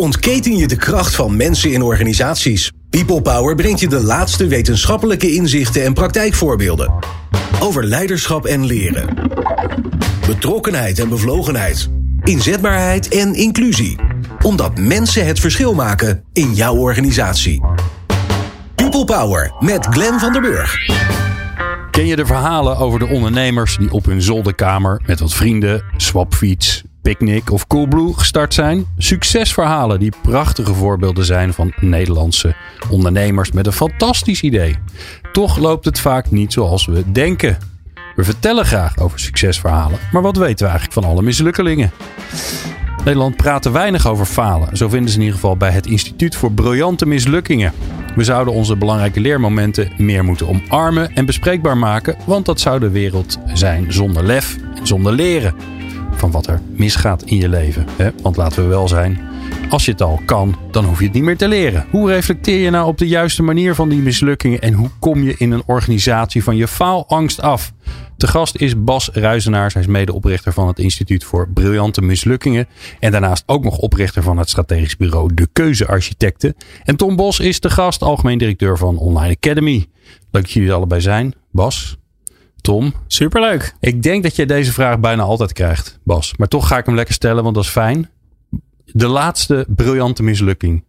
ontketen je de kracht van mensen in organisaties? People Power brengt je de laatste wetenschappelijke inzichten en praktijkvoorbeelden. Over leiderschap en leren. Betrokkenheid en bevlogenheid. Inzetbaarheid en inclusie. Omdat mensen het verschil maken in jouw organisatie. People Power met Glenn van der Burg. Ken je de verhalen over de ondernemers die op hun zolderkamer met wat vrienden, swapfiets, picknick of Coolblue gestart zijn? Succesverhalen die prachtige voorbeelden zijn van Nederlandse ondernemers met een fantastisch idee. Toch loopt het vaak niet zoals we denken. We vertellen graag over succesverhalen, maar wat weten we eigenlijk van alle mislukkelingen? Nederland praat weinig over falen. Zo vinden ze in ieder geval bij het Instituut voor Briljante Mislukkingen. We zouden onze belangrijke leermomenten meer moeten omarmen en bespreekbaar maken, want dat zou de wereld zijn zonder lef en zonder leren van wat er misgaat in je leven. Hè? Want laten we wel zijn, als je het al kan, dan hoef je het niet meer te leren. Hoe reflecteer je nou op de juiste manier van die mislukkingen en hoe kom je in een organisatie van je faalangst af? De gast is Bas Ruizenaars. Hij is medeoprichter van het Instituut voor Briljante Mislukkingen. En daarnaast ook nog oprichter van het strategisch bureau De Keuzearchitecten. En Tom Bos is de gast, algemeen directeur van Online Academy. Leuk dat jullie allebei zijn. Bas, Tom. Superleuk. Ik denk dat je deze vraag bijna altijd krijgt, Bas. Maar toch ga ik hem lekker stellen, want dat is fijn. De laatste briljante mislukking.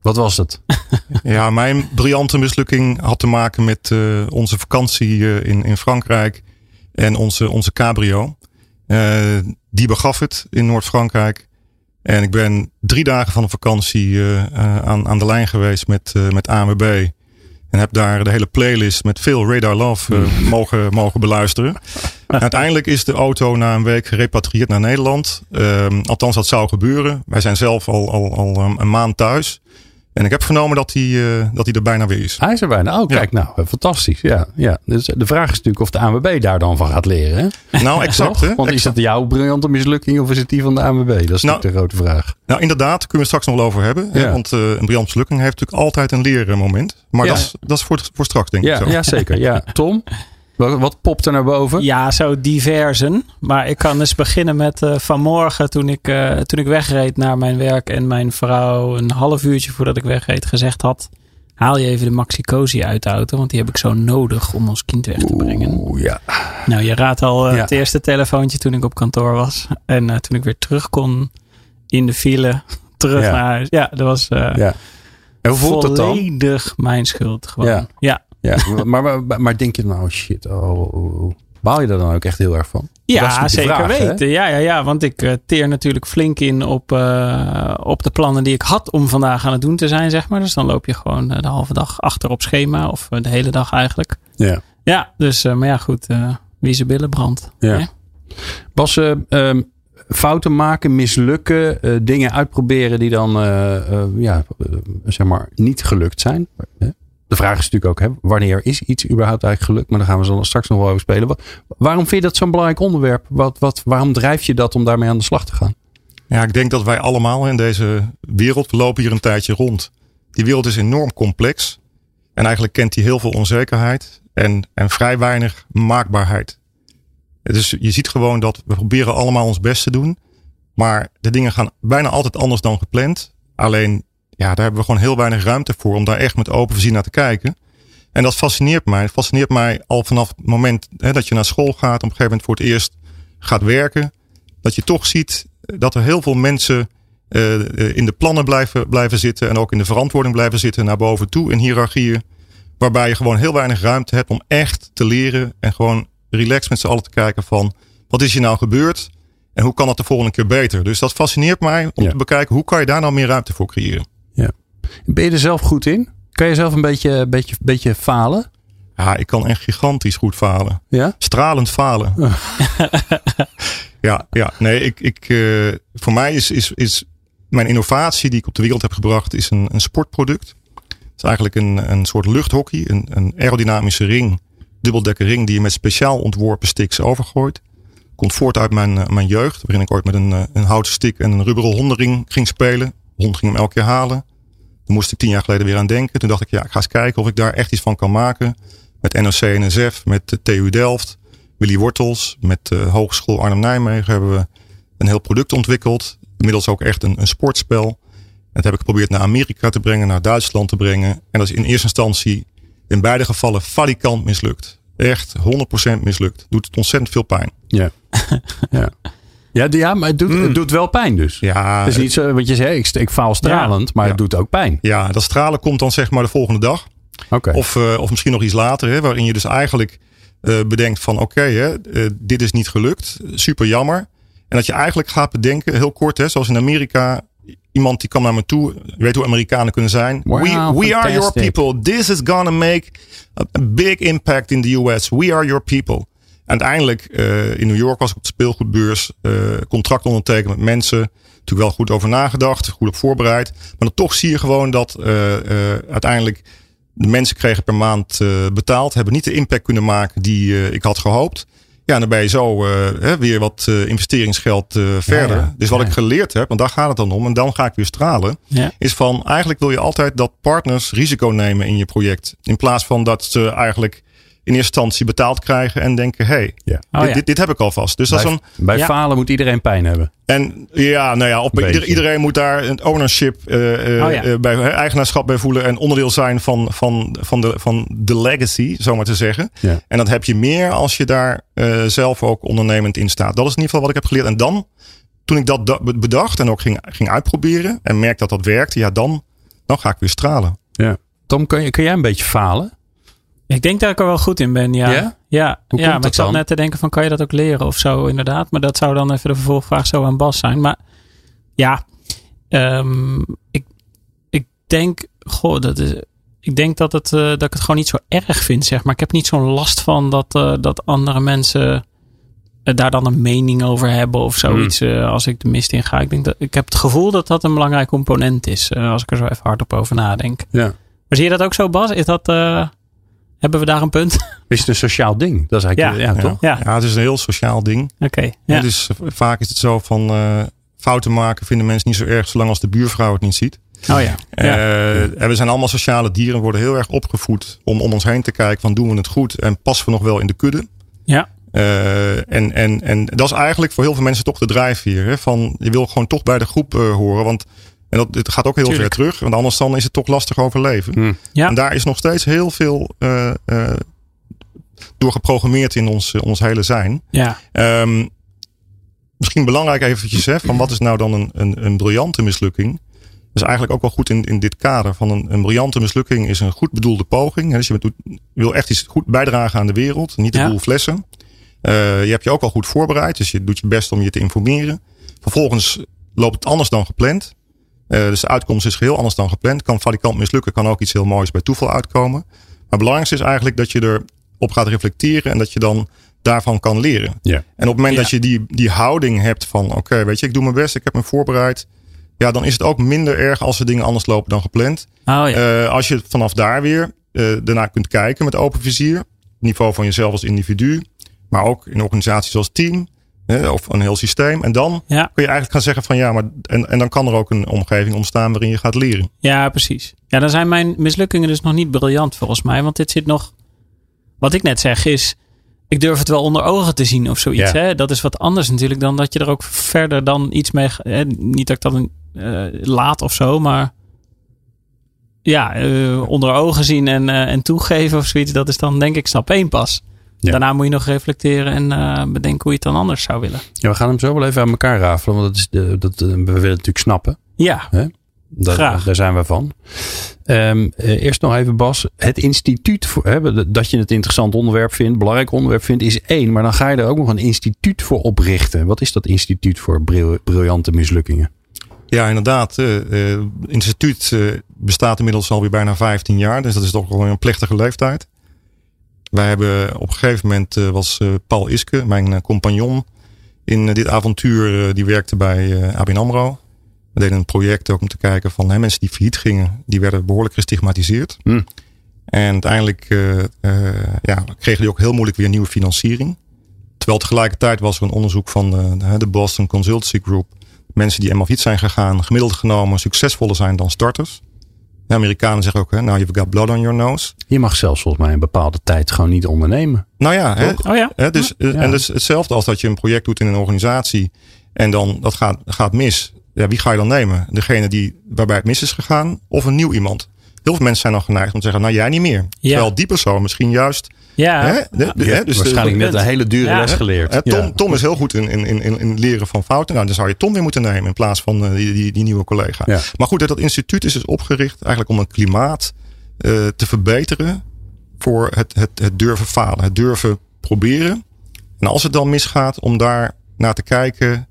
Wat was het? Ja, mijn briljante mislukking had te maken met uh, onze vakantie uh, in, in Frankrijk en onze, onze cabrio. Uh, die begaf het in Noord-Frankrijk. En ik ben drie dagen van de vakantie aan, aan de lijn geweest met, met AMB. En heb daar de hele playlist met veel Radar Love uh, mogen, mogen beluisteren. En uiteindelijk is de auto na een week gerepatrieerd naar Nederland. Um, althans, dat zou gebeuren. Wij zijn zelf al, al, al een maand thuis. En ik heb vernomen dat hij, uh, dat hij er bijna weer is. Hij is er bijna. Oh, kijk ja. nou, fantastisch. Ja, ja. Dus de vraag is natuurlijk of de ANWB daar dan van gaat leren. Hè? Nou, exact. Hè? Want exact. is het jouw briljante mislukking of is het die van de ANWB? Dat is nou, de grote vraag. Nou, inderdaad, daar kunnen we straks nog wel over hebben. Ja. Hè? Want uh, een briljante mislukking heeft natuurlijk altijd een leermoment. Maar ja. dat, is, dat is voor, voor straks, denk ik. Zo. Ja, zeker. Ja. Tom? Wat popt er naar boven? Ja, zo diversen. Maar ik kan dus beginnen met uh, vanmorgen toen ik, uh, toen ik wegreed naar mijn werk en mijn vrouw een half uurtje voordat ik wegreed gezegd had. Haal je even de Maxi Cosi uit de auto, want die heb ik zo nodig om ons kind weg te brengen. Oeh, ja. Nou, je raadt al uh, ja. het eerste telefoontje toen ik op kantoor was. En toen ik weer terug kon in de file, terug ja. naar huis. Ja, dat was ja. en hoe voelt het dan? volledig mijn schuld gewoon. Ja. ja. Ja, maar, maar, maar denk je nou, shit, oh, oh, baal je daar dan ook echt heel erg van? Ja, zeker vraag, weten. Ja, ja, ja, want ik uh, teer natuurlijk flink in op, uh, op de plannen die ik had om vandaag aan het doen te zijn, zeg maar. Dus dan loop je gewoon de halve dag achter op schema, of de hele dag eigenlijk. Ja. Ja, dus, uh, maar ja, goed, wie zijn billen brandt. Ja. Hè? Bas, um, fouten maken, mislukken, dingen uitproberen die dan, ja, zeg maar, niet gelukt zijn. De vraag is natuurlijk ook, hè, wanneer is iets überhaupt eigenlijk gelukt? Maar daar gaan we zo straks nog wel over spelen. Waarom vind je dat zo'n belangrijk onderwerp? Wat, wat, waarom drijf je dat om daarmee aan de slag te gaan? Ja, ik denk dat wij allemaal in deze wereld, we lopen hier een tijdje rond. Die wereld is enorm complex. En eigenlijk kent die heel veel onzekerheid en, en vrij weinig maakbaarheid. Dus je ziet gewoon dat we proberen allemaal ons best te doen. Maar de dingen gaan bijna altijd anders dan gepland. Alleen ja, daar hebben we gewoon heel weinig ruimte voor om daar echt met open vizier naar te kijken. En dat fascineert mij. Het fascineert mij al vanaf het moment hè, dat je naar school gaat, op een gegeven moment voor het eerst gaat werken. Dat je toch ziet dat er heel veel mensen uh, in de plannen blijven, blijven zitten en ook in de verantwoording blijven zitten naar boven toe in hiërarchieën. Waarbij je gewoon heel weinig ruimte hebt om echt te leren en gewoon relaxed met z'n allen te kijken van wat is hier nou gebeurd en hoe kan dat de volgende keer beter. Dus dat fascineert mij om ja. te bekijken hoe kan je daar nou meer ruimte voor creëren. Ben je er zelf goed in? Kan je zelf een beetje, beetje, beetje falen? Ja, ik kan echt gigantisch goed falen. Ja? Stralend falen. ja, ja, nee, ik, ik, uh, voor mij is, is, is mijn innovatie die ik op de wereld heb gebracht, is een, een sportproduct. Het is eigenlijk een, een soort luchthockey, een, een aerodynamische ring, dubbeldekker ring die je met speciaal ontworpen sticks overgooit. Komt voort uit mijn, mijn jeugd, waarin ik ooit met een, een houten stick en een rubberen hondenring ging spelen. Hond ging hem elke keer halen. Moest ik tien jaar geleden weer aan denken. Toen dacht ik, ja, ik ga eens kijken of ik daar echt iets van kan maken. Met NOC en NSF, met de TU Delft, Willy Wortels. Met de Hogeschool Arnhem-Nijmegen hebben we een heel product ontwikkeld. inmiddels ook echt een, een sportspel. Dat heb ik geprobeerd naar Amerika te brengen, naar Duitsland te brengen. En dat is in eerste instantie in beide gevallen falikant mislukt. Echt 100% mislukt. Doet het ontzettend veel pijn. Ja. ja. Ja, ja, maar het doet, Mm. het doet wel pijn dus. Ja, Het is niet zo, wat je zei, ik, ik faal stralend, maar Ja. het doet ook pijn. ja, dat stralen komt dan zeg maar de volgende dag. Oké. Of, eh, of misschien nog iets later, hè, waarin je dus eigenlijk eh, bedenkt van oké, hè, eh, dit is niet gelukt, super jammer. En dat je eigenlijk gaat bedenken, heel kort, hè, zoals in Amerika, iemand die kwam naar me toe, je weet hoe Amerikanen kunnen zijn. Wow, we we are your people. This is gonna make a big impact in the US. We are your people. Uiteindelijk eh, in New York was ik op de speelgoedbeurs, eh, contract ondertekend met mensen. Natuurlijk wel goed over nagedacht, goed op voorbereid. Maar dan toch zie je gewoon dat eh, uiteindelijk de mensen kregen per maand betaald, hebben niet de impact kunnen maken die ik had gehoopt. Ja, en dan ben je zo hè, weer wat investeringsgeld verder. ja. Dus wat Ja. ik geleerd heb, want daar gaat het dan om, en dan ga ik weer stralen, is van eigenlijk wil je altijd dat partners risico nemen in je project. In plaats van dat ze eigenlijk in eerste instantie betaald krijgen en denken: hé, hey, Ja. Oh, dit, ja. dit, dit heb ik alvast. Dus dat is bij een. bij Ja. falen moet iedereen pijn hebben. En ja, nou ja, op, ieder- iedereen moet daar een ownership eh, eh, Oh ja. eh, bij eigenaarschap bij voelen en onderdeel zijn van, van, van, de, van de legacy, zo maar te zeggen. Ja. En dat heb je meer als je daar eh, zelf ook ondernemend in staat. Dat is in ieder geval wat ik heb geleerd. En dan, toen ik dat da- bedacht en ook ging, ging uitproberen en merk dat dat werkt, ja, dan, dan ga ik weer stralen. Ja. Tom, kun, je, kun jij een beetje falen? Ik denk dat ik er wel goed in ben, ja. Ja? Ja, Hoe ja komt maar dat ik zat dan? net te denken van kan je dat ook leren of zo inderdaad. Maar dat zou dan even de vervolgvraag zo aan Bas zijn. Maar ja, ehm, ik, ik denk, goh, dat is, ik denk dat, het, eh, dat ik het gewoon niet zo erg vind, zeg maar. Ik heb niet zo'n last van dat, eh, dat andere mensen eh, daar dan een mening over hebben of zoiets eh, als ik de mist in ga. Ik, denk dat, ik heb het gevoel dat dat een belangrijk component is, als ik er zo even hardop over nadenk. Ja. Maar zie je dat ook zo, Bas? Is dat, eh, hebben we daar een punt? Is het een sociaal ding? Dat is eigenlijk, ja, Ja. toch? Ja. Ja, het is een heel sociaal ding. Oké, Ja. ja. Dus vaak is het zo van eh, fouten maken vinden mensen niet zo erg zolang als de buurvrouw het niet ziet. Oh ja. ja. Eh, en we zijn allemaal sociale dieren, worden heel erg opgevoed om om ons heen te kijken van doen we het goed en passen we nog wel in de kudde. Ja. Eh, en, en, en dat is eigenlijk voor heel veel mensen toch de drijfveer. Hè? Van, je wil gewoon toch bij de groep eh, horen. Want en dat, dit gaat ook heel Tuurlijk. ver terug. Want anders dan is het toch lastig overleven. Hm. Ja. En daar is nog steeds heel veel eh, eh, door geprogrammeerd in ons, ons hele zijn. Ja. Ehm, misschien belangrijk eventjes, hè, van wat is nou dan een, een, een briljante mislukking? Dat is eigenlijk ook wel goed in, in dit kader. Van een, een briljante mislukking is een goed bedoelde poging. Dus je doet- wil echt iets goed bijdragen aan de wereld. Niet de Ja. boel flessen. Eh, je hebt je ook al goed voorbereid. Dus je doet je best om je te informeren. Vervolgens loopt het anders dan gepland. Eh, dus de uitkomst is geheel anders dan gepland. Kan valikant mislukken. Kan ook iets heel moois bij toeval uitkomen. Maar het belangrijkste is eigenlijk dat je erop gaat reflecteren. En dat je dan daarvan kan leren. Ja. En op het moment Ja. dat je die, die houding hebt van oké, weet je, ik doe mijn best, ik heb me voorbereid. Ja, dan is het ook minder erg als de dingen anders lopen dan gepland. Oh ja. Eh, als je vanaf daar weer eh daarna kunt kijken met open vizier. Niveau van jezelf als individu. Maar ook in organisaties als team. Of een heel systeem. En dan ja. kun je eigenlijk gaan zeggen van ja, maar en, en dan kan er ook een omgeving ontstaan waarin je gaat leren. ja, precies. Ja, dan zijn mijn mislukkingen dus nog niet briljant volgens mij. Want dit zit nog... Wat ik net zeg is... Ik durf het wel onder ogen te zien of zoiets. Ja. Hè? Dat is wat anders natuurlijk dan dat je er ook verder dan iets mee... Hè? Niet dat ik dat een, eh, laat of zo, maar... Ja, eh, onder ogen zien en, eh, en toegeven of zoiets. Dat is dan denk ik stap 1 pas. Ja. Daarna moet je nog reflecteren en eh, bedenken hoe je het dan anders zou willen. Ja, we gaan hem zo wel even aan elkaar rafelen. Want dat is de, dat, eh, we willen het natuurlijk snappen. Ja, Dat, Graag. Daar zijn we van. Ehm, eh, eerst nog even Bas. Het instituut, voor, hè, dat je het interessant onderwerp vindt, belangrijk onderwerp vindt, is één. Maar dan ga je er ook nog een instituut voor oprichten. Wat is dat instituut voor bril- briljante mislukkingen? Ja, inderdaad. Het instituut bestaat inmiddels alweer bijna 15 jaar. Dus dat is toch wel een plechtige leeftijd. Wij hebben op een gegeven moment eh, was eh, Paul Iske, mijn eh, compagnon in dit avontuur, die werkte bij ABN AMRO. We deden een project ook om te kijken van hè, mensen die failliet gingen, die werden behoorlijk gestigmatiseerd. Hm. En uiteindelijk ja, kregen die ook heel moeilijk weer nieuwe financiering. Terwijl tegelijkertijd was er een onderzoek van de Boston Consultancy Group mensen die failliet zijn gegaan, gemiddeld genomen succesvoller zijn dan starters. De Amerikanen zeggen ook, hè, nou, you've got blood on your nose. Je mag zelfs volgens mij een bepaalde tijd gewoon niet ondernemen. Nou ja, hè, oh ja. hè, dus, Ja. en dus hetzelfde als dat je een project doet in een organisatie en dan dat gaat, gaat mis. ja, wie ga je dan nemen? Degene die, waarbij het mis is gegaan of een nieuw iemand? Heel veel mensen zijn dan geneigd om te zeggen, nou jij niet meer. Terwijl die persoon misschien juist... Ja, hè, de, de- Je hè, dus waarschijnlijk de- net een hele dure Ja. les geleerd. Hè, Tom, Ja. Tom is heel goed in, in, in, in leren van fouten. Nou, dan zou je Tom weer moeten nemen in plaats van eh, die, die, die nieuwe collega. Ja. Maar goed, dat, dat instituut is dus opgericht eigenlijk om een klimaat eh, te verbeteren voor het, het, het durven falen, het durven proberen. En als het dan misgaat, om daar naar te kijken.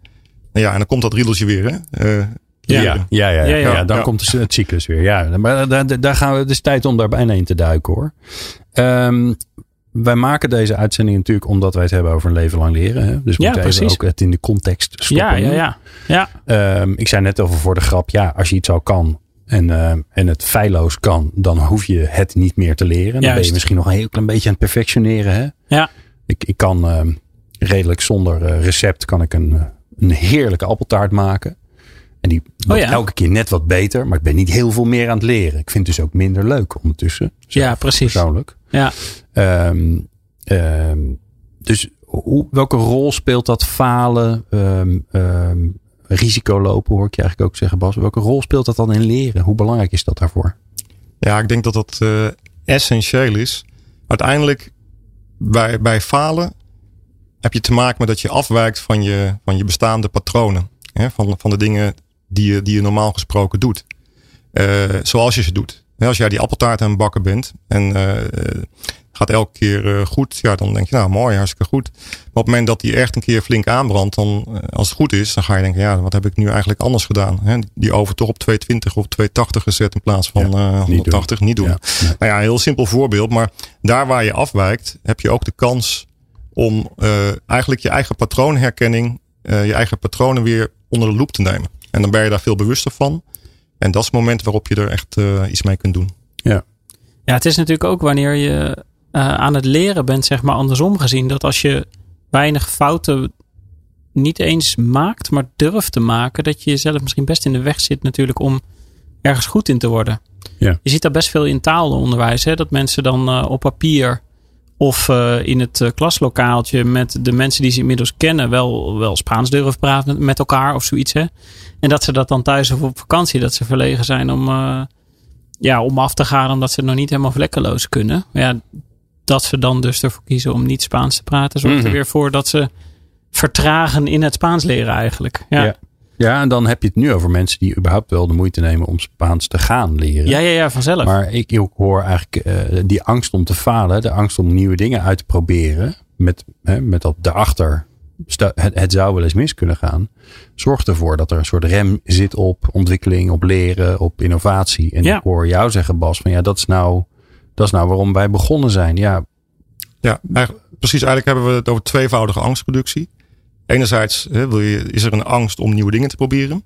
Nou ja, en dan komt dat riedeltje weer. Hè? Eh, Ja, ja, ja, ja, Ja, ja. ja, dan komt het cyclus weer. Ja, maar daar, daar gaan we. Het is tijd om daar bijna in te duiken hoor. Ehm, wij maken deze uitzending natuurlijk omdat wij het hebben over een leven lang leren. Hè? Dus we Ja, moeten ook het in de context stoppen. ja, ja, ja. ja. Ehm, ik zei net over voor de grap, ja, als je iets al kan en, ehm, en het feilloos kan, dan hoef je het niet meer te leren. Dan ben je misschien nog een heel klein beetje aan het perfectioneren. Hè? Ja. Ik, ik kan ehm, redelijk zonder eh, recept kan ik een, eh, een heerlijke appeltaart maken. En die wordt Oh ja. elke keer net wat beter, maar ik ben niet heel veel meer aan het leren. Ik vind het dus ook minder leuk ondertussen. zelf, Ja, precies. Persoonlijk. Ja. Ehm, ehm, dus hoe, welke rol speelt dat falen, ehm, ehm, risico lopen, hoor ik je eigenlijk ook zeggen, Bas. Welke rol speelt dat dan in leren? Hoe belangrijk is dat daarvoor? Ja, ik denk dat dat eh, essentieel is. Uiteindelijk, bij, bij falen heb je te maken met dat je afwijkt van je, van je bestaande patronen. Hè? Van, van de dingen die je, die je normaal gesproken doet. Eh, zoals je ze doet. Als jij die appeltaart aan het bakken bent en eh, gaat elke keer eh, goed, ja, dan denk je, nou mooi, hartstikke goed. Maar op het moment dat die echt een keer flink aanbrandt, dan, eh, als het goed is, dan ga je denken, ja, wat heb ik nu eigenlijk anders gedaan? Hè? Die oven toch op 220 of 280 gezet in plaats van Ja, eh, 180, niet doen. Ja, nee. Nou ja, een heel simpel voorbeeld. Maar daar waar je afwijkt, heb je ook de kans om eh, eigenlijk je eigen patroonherkenning, eh, je eigen patronen weer onder de loep te nemen. En dan ben je daar veel bewuster van. En dat is het moment waarop je er echt eh, iets mee kunt doen. Ja, het is natuurlijk ook wanneer je eh, aan het leren bent, zeg maar andersom gezien, dat als je weinig fouten niet eens maakt, maar durft te maken, dat je jezelf misschien best in de weg zit natuurlijk om ergens goed in te worden. Ja. Je ziet dat best veel in taalonderwijs, hè, dat mensen dan eh, op papier of eh, in het eh, klaslokaaltje met de mensen die ze inmiddels kennen wel, wel Spaans durven praten met, elkaar of zoiets. Hè. En dat ze dat dan thuis of op vakantie, dat ze verlegen zijn om... eh, ja, om af te gaan omdat ze het nog niet helemaal vlekkeloos kunnen. Ja, dat ze dan dus ervoor kiezen om niet Spaans te praten, zorgt Mhm. er weer voor dat ze vertragen in het Spaans leren eigenlijk. Ja, Ja. Ja, Ja, en dan heb je het nu over mensen die überhaupt wel de moeite nemen om Spaans te gaan leren. ja, ja, vanzelf. Maar ik ook hoor eigenlijk eh, die angst om te falen, de angst om nieuwe dingen uit te proberen, met, hè, met dat daarachter, het, het zou wel eens mis kunnen gaan, zorgt ervoor dat er een soort rem zit op ontwikkeling, op leren, op innovatie. En Ja. ik hoor jou zeggen, Bas, van ja, dat is nou, dat is nou waarom wij begonnen zijn. Ja, Ja, eigenlijk, precies. Eigenlijk hebben we het over tweevoudige angstreductie. Enerzijds hè, wil je, is er een angst om nieuwe dingen te proberen.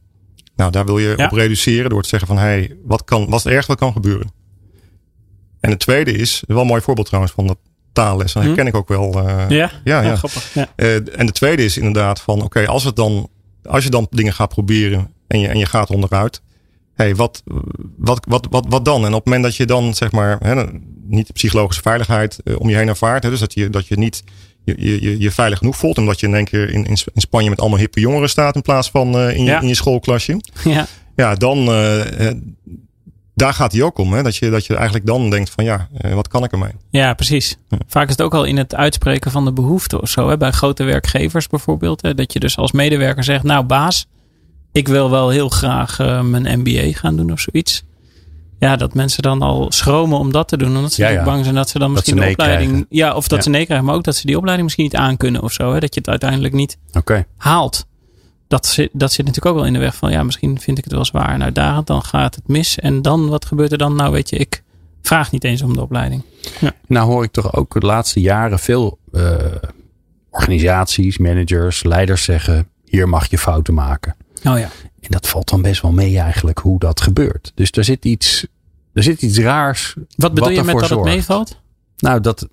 Nou, daar wil je Ja. op reduceren door te zeggen van, hey, wat, kan, wat is het ergste wat kan gebeuren? En het tweede is, wel een mooi voorbeeld trouwens van dat taalles. Dat Hm. herken ik ook wel. eh, ja? ja, ja. Eh, en de tweede is inderdaad van, oké, als het dan, als je dan dingen gaat proberen en je, en je gaat onderuit. hey, wat, wat, wat, wat, wat dan? En op het moment dat je dan, zeg maar, hè, niet de psychologische veiligheid eh, om je heen ervaart. Hè, dus dat je, dat je niet je, je, je, veilig genoeg voelt. Omdat je in één keer in, in in Spanje met allemaal hippe jongeren staat in plaats van eh, in, je, in je schoolklasje. Ja. Ja, dan, eh, eh, daar gaat hij ook om. Hè, dat, je, dat je eigenlijk dan denkt van, ja, wat kan ik ermee? ja, precies. Vaak is het ook al in het uitspreken van de behoefte of zo. Hè? Bij grote werkgevers bijvoorbeeld. Hè? Dat je dus als medewerker zegt, nou baas, ik wil wel heel graag mijn MBA gaan doen of zoiets. Ja, dat mensen dan al schromen om dat te doen. Omdat ze Ja, bang zijn dat ze dan misschien ze de opleiding... krijgen. Ja, of dat Ja. ze nee krijgen. Maar ook dat ze die opleiding misschien niet aankunnen of zo. Hè? Dat je het uiteindelijk niet haalt. Dat zit, dat zit natuurlijk ook wel in de weg van... Ja, misschien vind ik het wel zwaar en uitdagend. Dan gaat het mis. En dan, wat gebeurt er dan? Nou weet je, ik vraag niet eens om de opleiding. Nou hoor ik toch ook de laatste jaren veel eh, organisaties, managers, leiders zeggen: hier mag je fouten maken. Oh ja. En dat valt dan best wel mee eigenlijk hoe dat gebeurt. Dus er zit iets, er zit iets raars. Wat bedoel je met dat het meevalt? Nou, dat,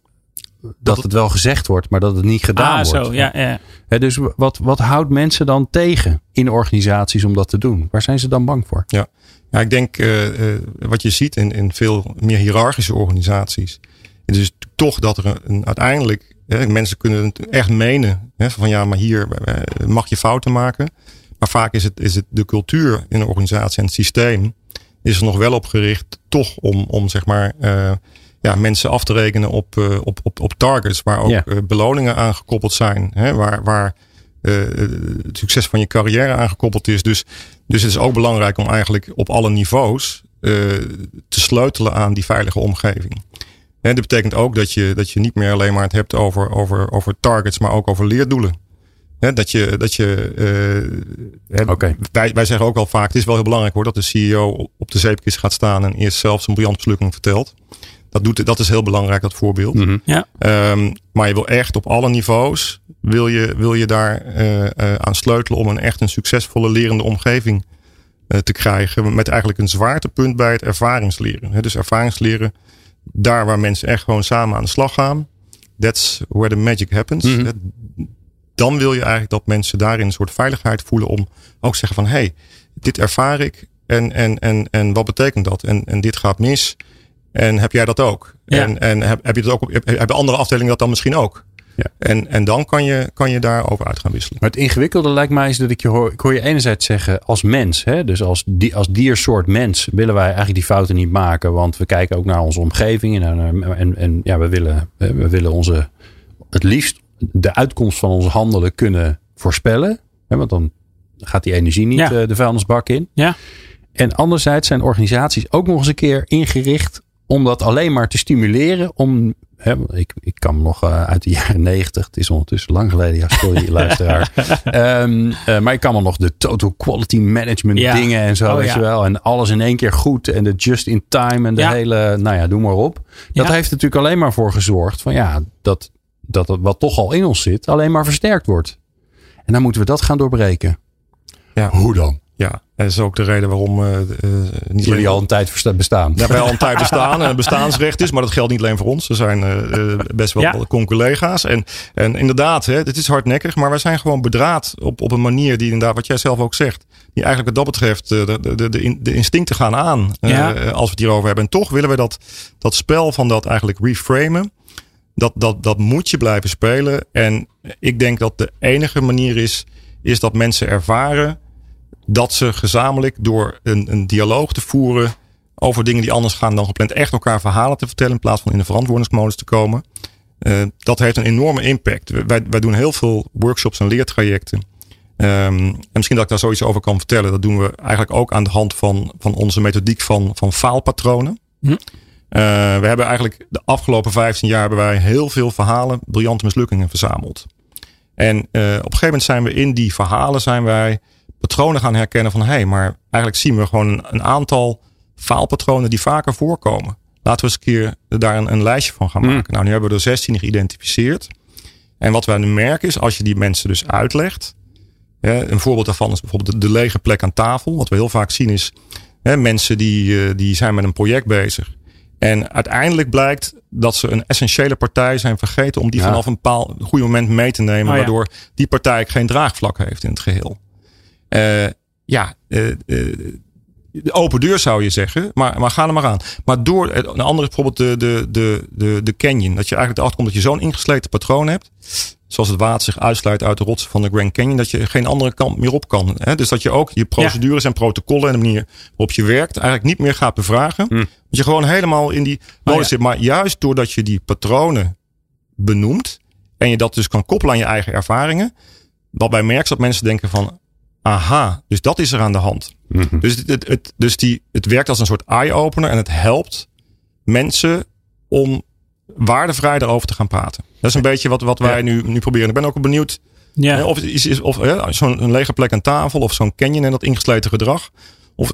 dat het wel gezegd wordt, maar dat het niet gedaan ah, wordt. zo. Ja, ja. Hè, dus wat, wat houdt mensen dan tegen in organisaties om dat te doen? Waar zijn ze dan bang voor? Ja, ik denk eh, eh, wat je ziet in, in veel meer hiërarchische organisaties. Het is toch dat er een, een uiteindelijk. Hè, mensen kunnen het echt menen. Hè, van ja, maar hier eh, mag je fouten maken. Maar vaak is het, is het de cultuur in de organisatie en het systeem is er nog wel op gericht, toch om, om zeg maar, uh, ja, mensen af te rekenen op, uh, op, op, op targets waar ook ja. uh, beloningen aan gekoppeld zijn. Hè, waar, waar het succes van je carrière aangekoppeld is. Dus, dus het is ook belangrijk om eigenlijk op alle niveaus te sleutelen aan die veilige omgeving. En dat betekent ook dat je, dat je niet meer alleen maar het hebt over, over, over targets, maar ook over leerdoelen. He, dat je, dat je uh, okay. wij, wij zeggen ook wel vaak, het is wel heel belangrijk hoor, dat de CEO op de zeepkist gaat staan en eerst zelf zijn briljantmislukking vertelt. Dat, doet, dat is heel belangrijk, dat voorbeeld. Mm -hmm. ja. um, maar je wil echt op alle niveaus, wil je, wil je daar uh, uh, aan sleutelen om een echt een succesvolle lerende omgeving te krijgen. Met eigenlijk een zwaartepunt bij het ervaringsleren. He, dus ervaringsleren, daar waar mensen echt gewoon samen aan de slag gaan. That's where the magic happens. Mhm. Dan wil je eigenlijk dat mensen daarin een soort veiligheid voelen om ook zeggen van hé, hey, dit ervaar ik en, en, en, en wat betekent dat? En, en dit gaat mis. En heb jij dat ook? Ja. En, en heb, heb je dat ook hebben andere afdelingen dat dan misschien ook? Ja. En, en dan kan je, kan je daarover uit gaan wisselen. Maar het ingewikkelde lijkt mij is dat ik je hoor, ik hoor je enerzijds zeggen als mens, hè, dus als, die, als diersoort mens willen wij eigenlijk die fouten niet maken, want we kijken ook naar onze omgeving en, en, en, en ja, we willen, we willen onze, het liefst de uitkomst van ons handelen kunnen voorspellen, hè, want dan gaat die energie niet Ja. uh, de vuilnisbak in. Ja. En anderzijds zijn organisaties ook nog eens een keer ingericht om dat alleen maar te stimuleren. Om, hè, ik, ik kan nog uh, uit de jaren negentig, het is ondertussen lang geleden, ja, sorry luisteraar. um, uh, maar ik kan me nog de total quality management Ja. dingen en zo, Oh, weet ja. je wel. En alles in één keer goed en de just in time en de hele, nou ja, doe maar op. Dat heeft natuurlijk alleen maar voor gezorgd van ja, dat, dat het wat toch al in ons zit, alleen maar versterkt wordt. En dan moeten we dat gaan doorbreken. Ja. Hoe dan? Ja, dat is ook de reden waarom uh, uh, niet Jullie al een tijd bestaan. Ja, wij al een tijd bestaan en een bestaansrecht is, maar dat geldt niet alleen voor ons. Er zijn uh, best wel Ja. collega's. En, en inderdaad, hè, het is hardnekkig, maar wij zijn gewoon bedraad op, op een manier die inderdaad, wat jij zelf ook zegt, die eigenlijk wat dat betreft eh, de, de, de, de instincten gaan aan eh, Ja. als we het hierover hebben. En toch willen we dat, dat spel van dat eigenlijk reframen. Dat, dat, dat moet je blijven spelen. En ik denk dat de enige manier is, is dat mensen ervaren dat ze gezamenlijk door een, een dialoog te voeren over dingen die anders gaan dan gepland, echt elkaar verhalen te vertellen in plaats van in de verantwoordingsmodus te komen. Uh, dat heeft een enorme impact. Wij, wij doen heel veel workshops en leertrajecten. Um, en misschien dat ik daar zoiets over kan vertellen. Dat doen we eigenlijk ook aan de hand van, van onze methodiek van, van faalpatronen. Hm. Uh, we hebben eigenlijk de afgelopen 15 jaar hebben wij heel veel verhalen, briljante mislukkingen verzameld. En uh, op een gegeven moment zijn we in die verhalen zijn wij patronen gaan herkennen van hé, hey, maar eigenlijk zien we gewoon een, een, aantal faalpatronen die vaker voorkomen. Laten we eens een keer daar een, een lijstje van gaan maken. Mm. Nou, nu hebben we er 16 geïdentificeerd. En wat wij nu merken is, als je die mensen dus uitlegt. Hè, een voorbeeld daarvan is bijvoorbeeld de, de, lege plek aan tafel. Wat we heel vaak zien is, hè, mensen die, die zijn met een project bezig. En uiteindelijk blijkt dat ze een essentiële partij zijn vergeten om die ja. vanaf een bepaald goede moment mee te nemen. Oh, ja. Waardoor die partij geen draagvlak heeft in het geheel. Uh, ja, uh, uh, de open deur zou je zeggen, maar, maar ga er maar aan. Maar door, een andere is bijvoorbeeld de, de, de, de, de canyon. Dat je eigenlijk erachter komt dat je zo'n ingesleten patroon hebt. Zoals het water zich uitsluit uit de rotsen van de Grand Canyon. Dat je geen andere kant meer op kan. Hè? Dus dat je ook je procedures ja. en protocollen en de manier waarop je werkt. eigenlijk niet meer gaat bevragen. Hm. Dat je gewoon helemaal in die oh, ja. zit. Maar juist doordat je die patronen benoemt. En je dat dus kan koppelen aan je eigen ervaringen. Wat bij merkt dat mensen denken van aha, dus dat is er aan de hand. Mhm. Dus, het, het, het, dus die, het werkt als een soort eye-opener en het helpt mensen om waardevrij daarover te gaan praten. Dat is een beetje wat, wat wij ja. nu, nu proberen. Ik ben ook benieuwd Ja. hè, of, is, is, of hè, zo'n lege plek aan tafel of zo'n canyon en dat ingesleten gedrag. Of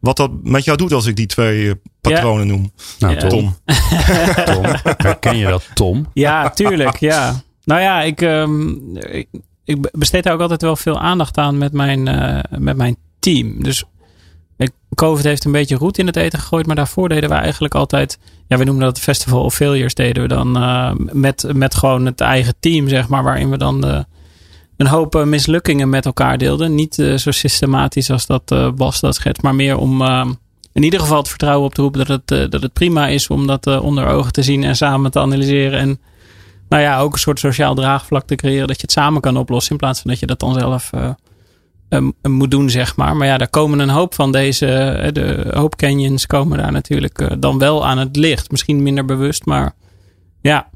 wat dat met jou doet als ik die twee eh, patronen noem. Nou, Ja. Tom. Tom. Herken je dat, Tom? Ja, tuurlijk. Ja. Nou ja, ik, ehm, ik, ik besteed daar ook altijd wel veel aandacht aan met mijn, eh, met mijn team. Dus COVID heeft een beetje roet in het eten gegooid. Maar daarvoor deden we eigenlijk altijd. Ja, we noemen dat Festival of Failures. Deden we dan eh, met, met gewoon het eigen team, zeg maar. Waarin we dan eh, een hoop eh, mislukkingen met elkaar deelden. Niet zo systematisch als dat eh, Bas dat schetst. Maar meer om eh, in ieder geval het vertrouwen op te roepen dat het, dat het prima is om dat onder ogen te zien en samen te analyseren. En nou ja, ook een soort sociaal draagvlak te creëren dat je het samen kan oplossen. In plaats van dat je dat dan zelf uh, moet doen, zeg maar. Maar ja, daar komen een hoop van deze, de hoop canyons komen daar natuurlijk dan wel aan het licht. Misschien minder bewust, maar ja,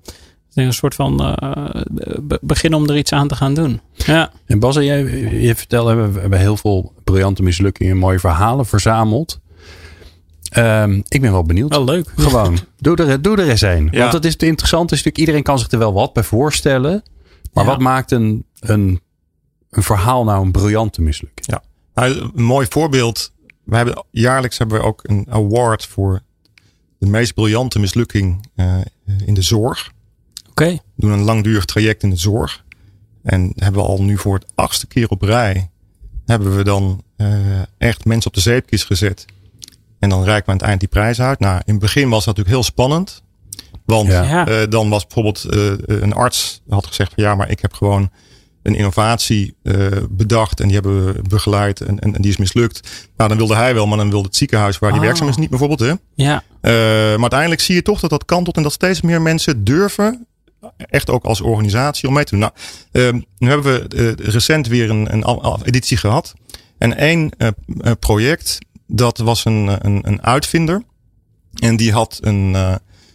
een soort van uh, begin om er iets aan te gaan doen. Ja. En Bas, jij, je vertelde, we hebben heel veel briljante mislukkingen, mooie verhalen verzameld. Um, ik ben wel benieuwd. Wel leuk. Gewoon, doe er, doe er eens een. Ja. Want het is het interessante is natuurlijk, iedereen kan zich er wel wat bij voorstellen. Maar ja. wat maakt een, een, een verhaal nou een briljante mislukking? Ja, nou, een mooi voorbeeld. We hebben, jaarlijks hebben we ook een award voor de meest briljante mislukking uh, in de zorg. Okay. We doen een langdurig traject in de zorg. En hebben we al nu voor het achtste keer op rij. Hebben we dan uh, echt mensen op de zeepkist gezet. En dan reiken we aan het eind die prijs uit. Nou, in het begin was dat natuurlijk heel spannend. Want ja. uh, dan was bijvoorbeeld uh, een arts had gezegd van ja, maar ik heb gewoon een innovatie uh, bedacht en die hebben we begeleid en, en, en, die is mislukt. Nou, dan wilde hij wel, maar dan wilde het ziekenhuis waar die oh. werkzaam is niet bijvoorbeeld. Hè? Ja. maar uiteindelijk zie je toch dat dat kantelt en dat steeds meer mensen durven echt ook als organisatie om mee te doen. Nou, uh, nu hebben we uh, recent weer een, een editie gehad. En één project, dat was een, een, een uitvinder. En die had een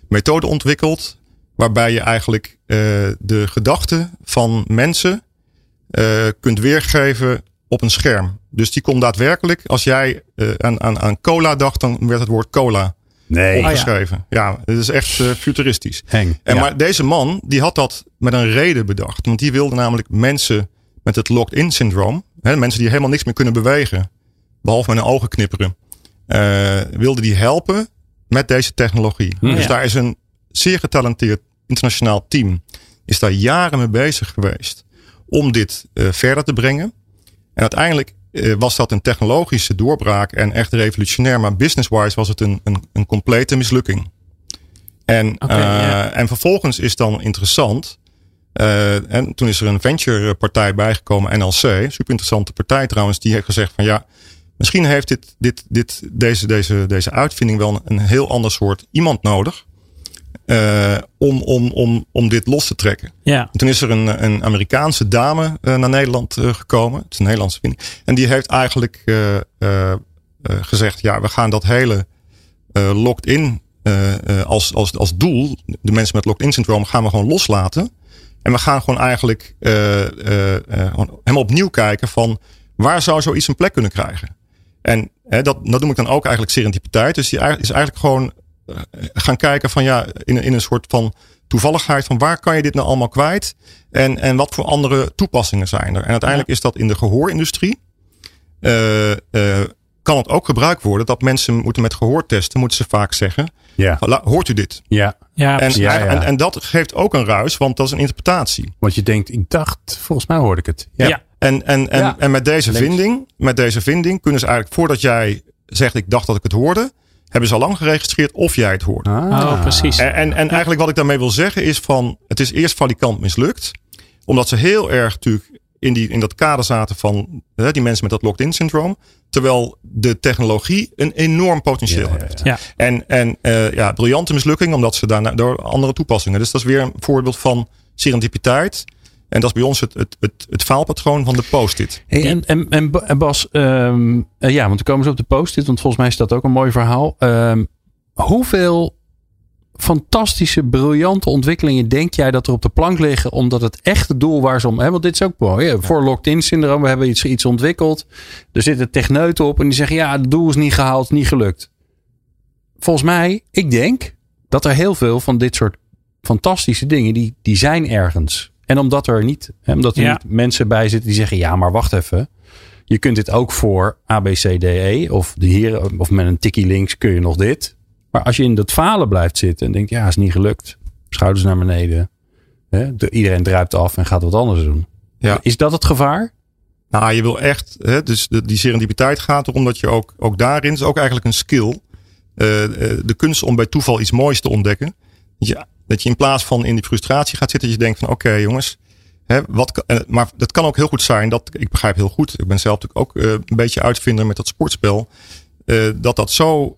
methode ontwikkeld. Waarbij je eigenlijk de gedachten van mensen kunt weergeven op een scherm. Dus die kon daadwerkelijk, als jij aan, aan, aan cola dacht, dan werd het woord cola nee. opgeschreven. Oh, ja. ja, het is echt uh, futuristisch. Heng, en Maar deze man, die had dat met een reden bedacht. Want die wilde namelijk mensen met het locked-in syndroom, hè, mensen die helemaal niks meer kunnen bewegen, behalve met hun ogen knipperen, uh, wilde die helpen met deze technologie. Hmm. Dus daar is een zeer getalenteerd internationaal team, is daar jaren mee bezig geweest om dit uh, verder te brengen. En uiteindelijk uh, was dat een technologische doorbraak en echt revolutionair. Maar business-wise was het een, een, een complete mislukking. En, okay, uh, yeah. en vervolgens is dan interessant. Uh, en toen is er een venture partij bijgekomen, NLC. Super interessante partij trouwens. Die heeft gezegd van ja, misschien heeft dit, dit, dit, deze, deze, deze uitvinding wel een, een heel ander soort iemand nodig. Uh, om, om, om, om dit los te trekken. Ja. En toen is er een, een Amerikaanse dame uh, naar Nederland uh, gekomen. Het is een Nederlandse vinding. En die heeft eigenlijk gezegd: ja, we gaan dat hele locked-in als, als, als doel, de mensen met locked-in syndroom, gaan we gewoon loslaten. En we gaan gewoon eigenlijk helemaal opnieuw kijken van waar zou zoiets een plek kunnen krijgen. En hè, dat, dat noem ik dan ook eigenlijk serendipiteit. Dus die is eigenlijk gewoon eh, gaan kijken van ja, in, in een soort van toevalligheid van waar kan je dit nou allemaal kwijt en, en wat voor andere toepassingen zijn er. En uiteindelijk is dat in de gehoorindustrie. Uh, uh, kan het ook gebruikt worden dat mensen moeten met gehoor testen, moeten ze vaak zeggen. Ja. Hoort u dit? Ja. Ja, en, ja, ja. En, en, dat geeft ook een ruis, want dat is een interpretatie. Want je denkt, ik dacht, volgens mij hoorde ik het. Ja. ja. En, en, en, en met deze vinding, met deze vinding kunnen ze eigenlijk voordat jij zegt, ik dacht dat ik het hoorde, hebben ze al lang geregistreerd of jij het hoort. Ah. Oh, precies. En, en, en eigenlijk wat ik daarmee wil zeggen is van, het is eerst valikant mislukt. Omdat ze heel erg natuurlijk in, die, in dat kader zaten van hè, die mensen met dat locked-in syndroom. Terwijl de technologie een enorm potentieel ja, heeft. Ja. En, en uh, ja, briljante mislukking, omdat ze daarna door andere toepassingen. Dus dat is weer een voorbeeld van serendipiteit. En dat is bij ons het, het, het, het faalpatroon van de post-it. Hey, en, en, en Bas, um, uh, ja, want dan komen ze op de post-it, want volgens mij is dat ook een mooi verhaal. Um, hoeveel fantastische, briljante ontwikkelingen denk jij dat er op de plank liggen, omdat het echte doel waar ze om, hè, want dit is ook mooi, voor locked-in syndroom, we hebben iets, iets ontwikkeld, er zitten techneuten op en die zeggen, ja, het doel is niet gehaald, niet gelukt. Volgens mij, ik denk dat er heel veel van dit soort fantastische dingen, die, die zijn ergens. En omdat er niet, hè, omdat er Ja. niet mensen bij zitten die zeggen: ja, maar wacht even. Je kunt dit ook voor ABCDE of, de hier, of met een tikkie links kun je nog dit. Maar als je in dat falen blijft zitten en denkt: ja, is niet gelukt. Schouders naar beneden. Hè, de- iedereen druipt af en gaat wat anders doen. Ja. Is dat het gevaar? Nou, je wil echt, hè, dus de, die serendipiteit gaat erom dat je ook, ook daarin, is ook eigenlijk een skill, eh, eh, de kunst om bij toeval iets moois te ontdekken. Dat je, dat je in plaats van in die frustratie gaat zitten, dat je denkt van oké jongens, hè, wat, eh, maar dat kan ook heel goed zijn, dat ik begrijp heel goed, ik ben zelf natuurlijk ook eh, een beetje uitvinder met dat sportspel, eh, dat dat zo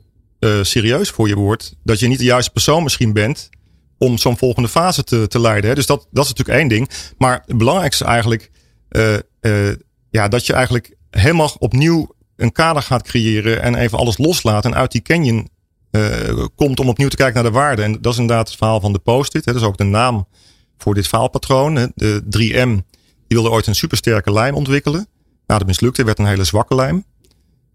serieus voor je wordt, dat je niet de juiste persoon misschien bent om zo'n volgende fase te, te leiden. Hè. Dus dat, dat is natuurlijk één ding. Maar het belangrijkste eigenlijk ja, dat je eigenlijk helemaal opnieuw een kader gaat creëren en even alles loslaat en uit die canyon komt om opnieuw te kijken naar de waarde. En dat is inderdaad het verhaal van de post-it. Dat is ook de naam voor dit faalpatroon. De 3M die wilde ooit een supersterke lijm ontwikkelen. Nou, dat mislukte, werd een hele zwakke lijm.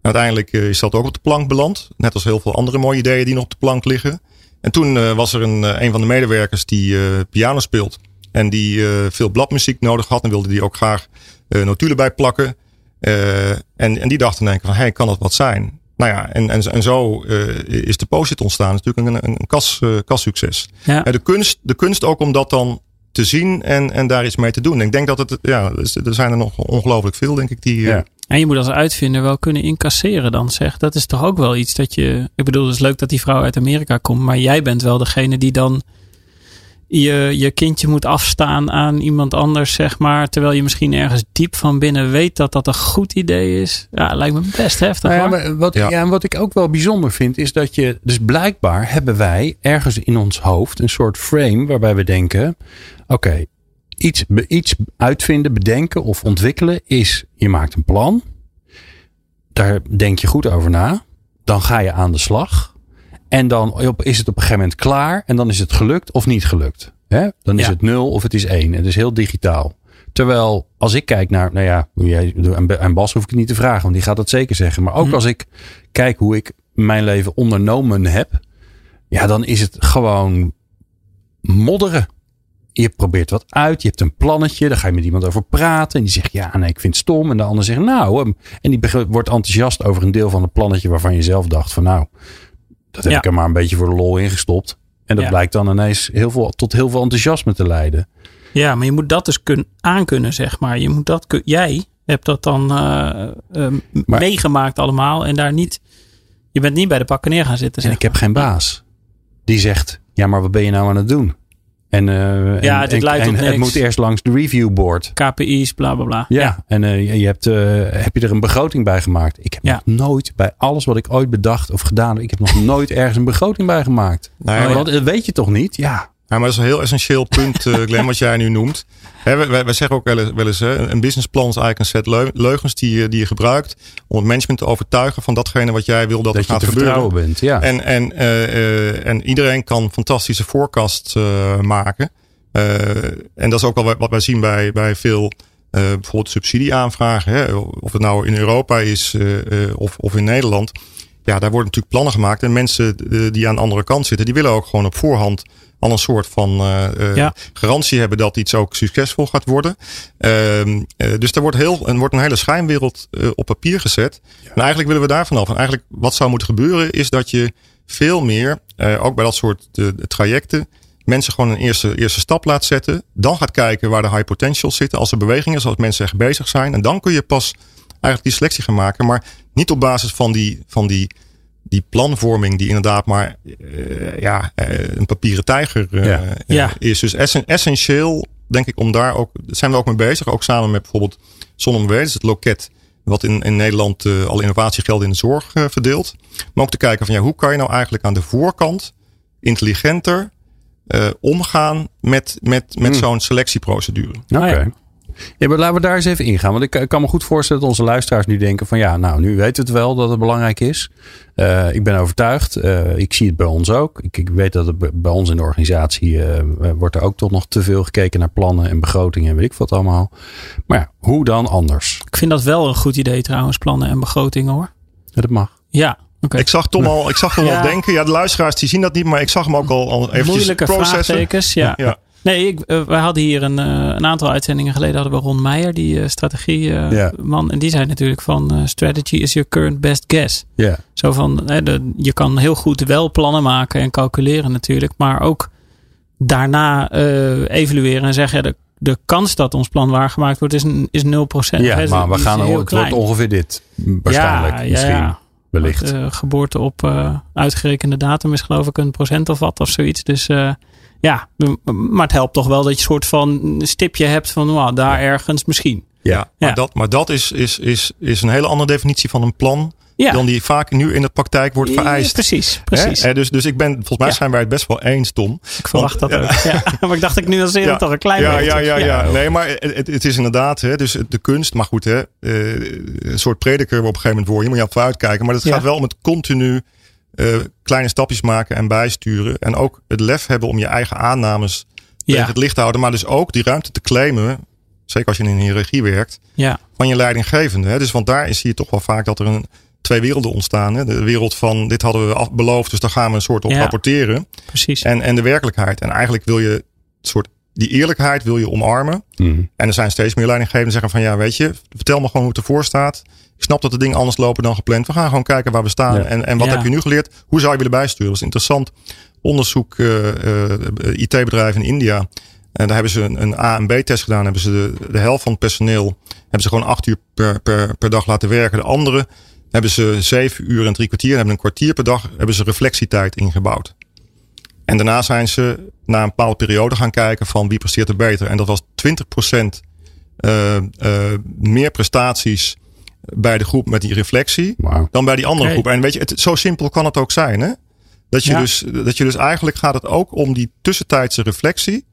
Uiteindelijk is dat ook op de plank beland. Net als heel veel andere mooie ideeën die nog op de plank liggen. En toen uh, was er een, een van de medewerkers die piano speelt. En die veel bladmuziek nodig had. En wilde die ook graag notulen bij plakken. en, en die dacht dan denken van, hey, kan dat wat zijn? Nou ja, en, en, en zo is de post ontstaan. Is natuurlijk een, een kas, kassucces. Ja. de, kunst, de kunst ook om dat dan te zien en, en daar iets mee te doen. ik denk dat het, ja, er zijn er nog ongelooflijk veel, denk ik, die. Ja. En je moet als uitvinder wel kunnen incasseren dan, zeg. Dat is toch ook wel iets dat je. Ik bedoel, het is leuk dat die vrouw uit Amerika komt, maar jij bent wel degene die dan je, je kindje moet afstaan aan iemand anders, zeg maar. Terwijl je misschien ergens diep van binnen weet dat dat een goed idee is. Ja, lijkt me best heftig. Nou ja, maar wat, ja. en wat ik ook wel bijzonder vind, is dat je. Dus blijkbaar hebben wij ergens in ons hoofd een soort frame waarbij we denken: oké, iets, iets uitvinden, bedenken of ontwikkelen is: je maakt een plan. Daar denk je goed over na. Dan ga je aan de slag. En dan is het op een gegeven moment klaar. En dan is het gelukt of niet gelukt. Hè? Dan is het nul of het is één. Het is heel digitaal. Terwijl als ik kijk naar, nou ja, en Bas hoef ik het niet te vragen, want die gaat dat zeker zeggen. Maar ook mhm. als ik kijk hoe ik mijn leven ondernomen heb, ja, dan is het gewoon modderen. Je probeert wat uit, je hebt een plannetje, daar ga je met iemand over praten. En die zegt, ja, nee, ik vind het stom. En de ander zegt, nou, en die wordt enthousiast over een deel van het plannetje waarvan je zelf dacht van, nou, dat heb ik er maar een beetje voor de lol ingestopt. En dat blijkt dan ineens heel veel, tot heel veel enthousiasme te leiden. Ja, maar je moet dat dus kun, aankunnen, zeg maar. Je moet dat, jij hebt dat dan uh, meegemaakt allemaal. En daar niet, je bent niet bij de pakken neer gaan zitten. En ik heb geen baas. Die zegt, ja, maar wat ben je nou aan het doen? En, uh, ja, en, en, het moet eerst langs de review board. KPI's, bla bla bla. Ja, en uh, je hebt, uh, heb je er een begroting bij gemaakt? Ik heb nog nooit bij alles wat ik ooit bedacht of gedaan heb, ik heb nog nooit ergens een begroting bij gemaakt. Nou ja, dat weet je toch niet? Ja. Ja, maar dat is een heel essentieel punt, uh, Glenn, wat jij nu noemt. Hè, wij, wij, zeggen ook wel eens, wel eens hè, een businessplan is eigenlijk een set leugens die je, die je gebruikt om het management te overtuigen van datgene wat jij wil dat, dat er gaat gebeuren. Bent, ja. En, en, uh, en iedereen kan fantastische forecast maken. en dat is ook wel wat wij zien bij, bij veel bijvoorbeeld subsidieaanvragen. Hè, of het nou in Europa is of, of in Nederland. Ja, daar worden natuurlijk plannen gemaakt. En mensen die aan de andere kant zitten, die willen ook gewoon op voorhand al een soort van uh, garantie hebben dat iets ook succesvol gaat worden. Uh, dus er wordt, heel, er wordt een hele schijnwereld op papier gezet. En eigenlijk willen we daar vanaf. En eigenlijk wat zou moeten gebeuren is dat je veel meer, ook bij dat soort trajecten, mensen gewoon een eerste, eerste stap laat zetten. Dan gaat kijken waar de high potentials zitten. Als er bewegingen, zoals mensen zeggen, bezig zijn. En dan kun je pas eigenlijk die selectie gaan maken. Maar niet op basis van die, van die die planvorming die inderdaad maar uh, ja, uh, een papieren tijger uh, ja. ja. is. Dus essentieel, denk ik, om daar ook, zijn we ook mee bezig. Ook samen met bijvoorbeeld Zonneomwee, dus het loket wat in, in Nederland al innovatiegeld in de zorg verdeelt. Maar ook te kijken van ja, hoe kan je nou eigenlijk aan de voorkant intelligenter omgaan met, met, met hmm. zo'n selectieprocedure. Oké. Ja, maar laten we daar eens even ingaan. Want ik, kan me goed voorstellen dat onze luisteraars nu denken van ja, nou nu weten we het wel dat het belangrijk is. Uh, ik ben overtuigd. Uh, ik zie het bij ons ook. Ik, ik weet dat het bij ons in de organisatie uh, wordt er ook toch nog te veel gekeken naar plannen en begrotingen en weet ik wat allemaal. Maar ja, hoe dan anders? Ik vind dat wel een goed idee trouwens, plannen en begrotingen hoor. Ja, dat mag. Ja, Okay. Ik zag Tom al, ik zag Tom ja. al denken. Ja, de luisteraars die zien dat niet, maar ik zag hem ook al, al eventjes Moeilijke processen. ja. ja. Nee, ik, uh, wij hadden hier een, uh, een aantal uitzendingen geleden hadden we Ron Meijer, die uh, strategieman. En die zei natuurlijk van strategy is your current best guess. Ja. Zo van, de, je kan heel goed wel plannen maken en calculeren natuurlijk. Maar ook daarna evalueren en zeggen, de, de kans dat ons plan waargemaakt wordt is, is 0%. Ja, maar we gaan, het wordt ongeveer dit waarschijnlijk ja, misschien. Ja, Wellicht. geboorte op uitgerekende datum is geloof ik een procent of wat of zoiets. Dus ja, maar het helpt toch wel dat je een soort van stipje hebt van wow, daar ergens misschien. Ja, maar, Dat, maar dat is, is, is, is een hele andere definitie van een plan Ja. dan die vaak nu in de praktijk wordt Ja, vereist. precies, Hè? precies. En dus, dus ik ben, volgens mij Ja. zijn wij het best wel eens, Tom. ik verwacht want- dat ook. Ja. Maar ik dacht ik nuanceer het toch een klein ja, beetje. ja, ja, ja. Nee, maar het, het- is inderdaad, hè, dus de kunst, maar goed, hè, eh, een soort prediker op een gegeven moment worden. Je moet je vooruit kijken. Maar het Ja. gaat wel om het continu eh, kleine stapjes maken en bijsturen. En ook het lef hebben om je eigen aannames Ja. tegen het licht te houden. Maar dus ook die ruimte te claimen, zeker als je in een hiërarchie werkt, Ja, van je leidinggevende. Hè. Dus want daar is hier toch wel vaak dat er een, twee werelden ontstaan. Hè. De wereld van dit hadden we af, beloofd, dus daar gaan we een soort op Ja. rapporteren. precies. En, en de werkelijkheid. En eigenlijk wil je een soort, die eerlijkheid wil je omarmen. Mhm. En er zijn steeds meer leidinggevenden die zeggen van ja, weet je, vertel me gewoon hoe het ervoor staat. Ik snap dat de dingen anders lopen dan gepland. We gaan gewoon kijken waar we staan. Ja. En, en wat Ja. heb je nu geleerd? Hoe zou je willen bijsturen? Dat is interessant onderzoek. eh, eh, IT-bedrijven in India. En daar hebben ze een, een A- en B-test gedaan. Hebben ze de, de helft van het personeel hebben ze gewoon acht uur per, per, per dag laten werken. De andere hebben ze zeven uur en drie kwartier. En hebben een kwartier per dag hebben ze reflectietijd ingebouwd. En daarna zijn ze na een bepaalde periode gaan kijken van wie presteert er beter. En dat was 20% eh, eh, meer prestaties bij de groep met die reflectie dan bij die andere groep. En weet je, het, zo simpel kan het ook zijn. Hè? Dat, je Ja. dus, dat je dus eigenlijk gaat het ook om die tussentijdse reflectie.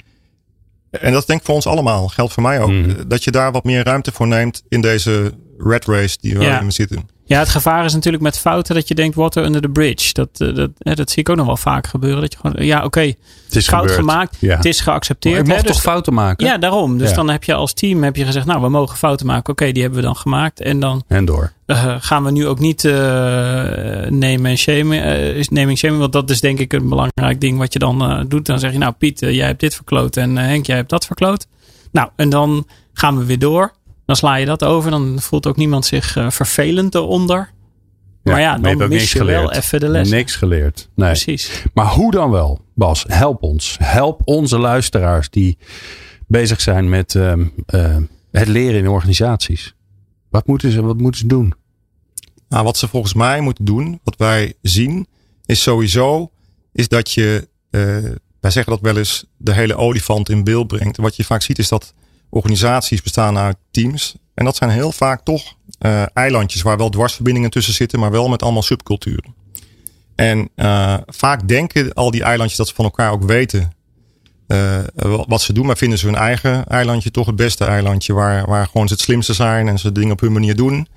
En dat denk ik voor ons allemaal, geldt voor mij ook. Mhm. Dat je daar wat meer ruimte voor neemt in deze red race die we Ja. in zitten. Ja, het gevaar is natuurlijk met fouten dat je denkt water under the bridge. Dat, eh, dat, hè, dat zie ik ook nog wel vaak gebeuren. Dat je gewoon, ja, oké, Het is fout gebeurd. gemaakt. Ja. Het is geaccepteerd. Maar ik hè, dus- toch fouten maken? Ja, daarom. Dus Ja. dan heb je als team heb je gezegd, nou, we mogen fouten maken. Oké, die hebben we dan gemaakt. En dan En door. eh, gaan we nu ook niet eh nemen en shamen, eh, naming shaming. Want dat is denk ik een belangrijk ding wat je dan eh, doet. Dan zeg je, nou Piet, jij hebt dit verkloot en Henk, jij hebt dat verkloot. Nou, en dan gaan we weer door. Dan sla je dat over. Dan voelt ook niemand zich eh, vervelend eronder. maar ja, dan mis niks je wel even de les. Niks geleerd. Nee. Precies. Maar hoe dan wel, Bas? Help ons. Help onze luisteraars die bezig zijn met ehm, eh, het leren in organisaties. Wat moeten ze, wat moeten ze doen? Nou, wat ze volgens mij moeten doen, wat wij zien, is sowieso is dat je, eh, wij zeggen dat wel eens, de hele olifant in beeld brengt. Wat je vaak ziet is dat organisaties bestaan uit teams. En dat zijn heel vaak toch eh, eilandjes waar wel dwarsverbindingen tussen zitten, maar wel met allemaal subculturen. En eh, vaak denken al die eilandjes dat ze van elkaar ook weten eh, wat ze doen, maar vinden ze hun eigen eilandje toch het beste eilandje, waar, waar gewoon ze het slimste zijn en ze dingen op hun manier doen.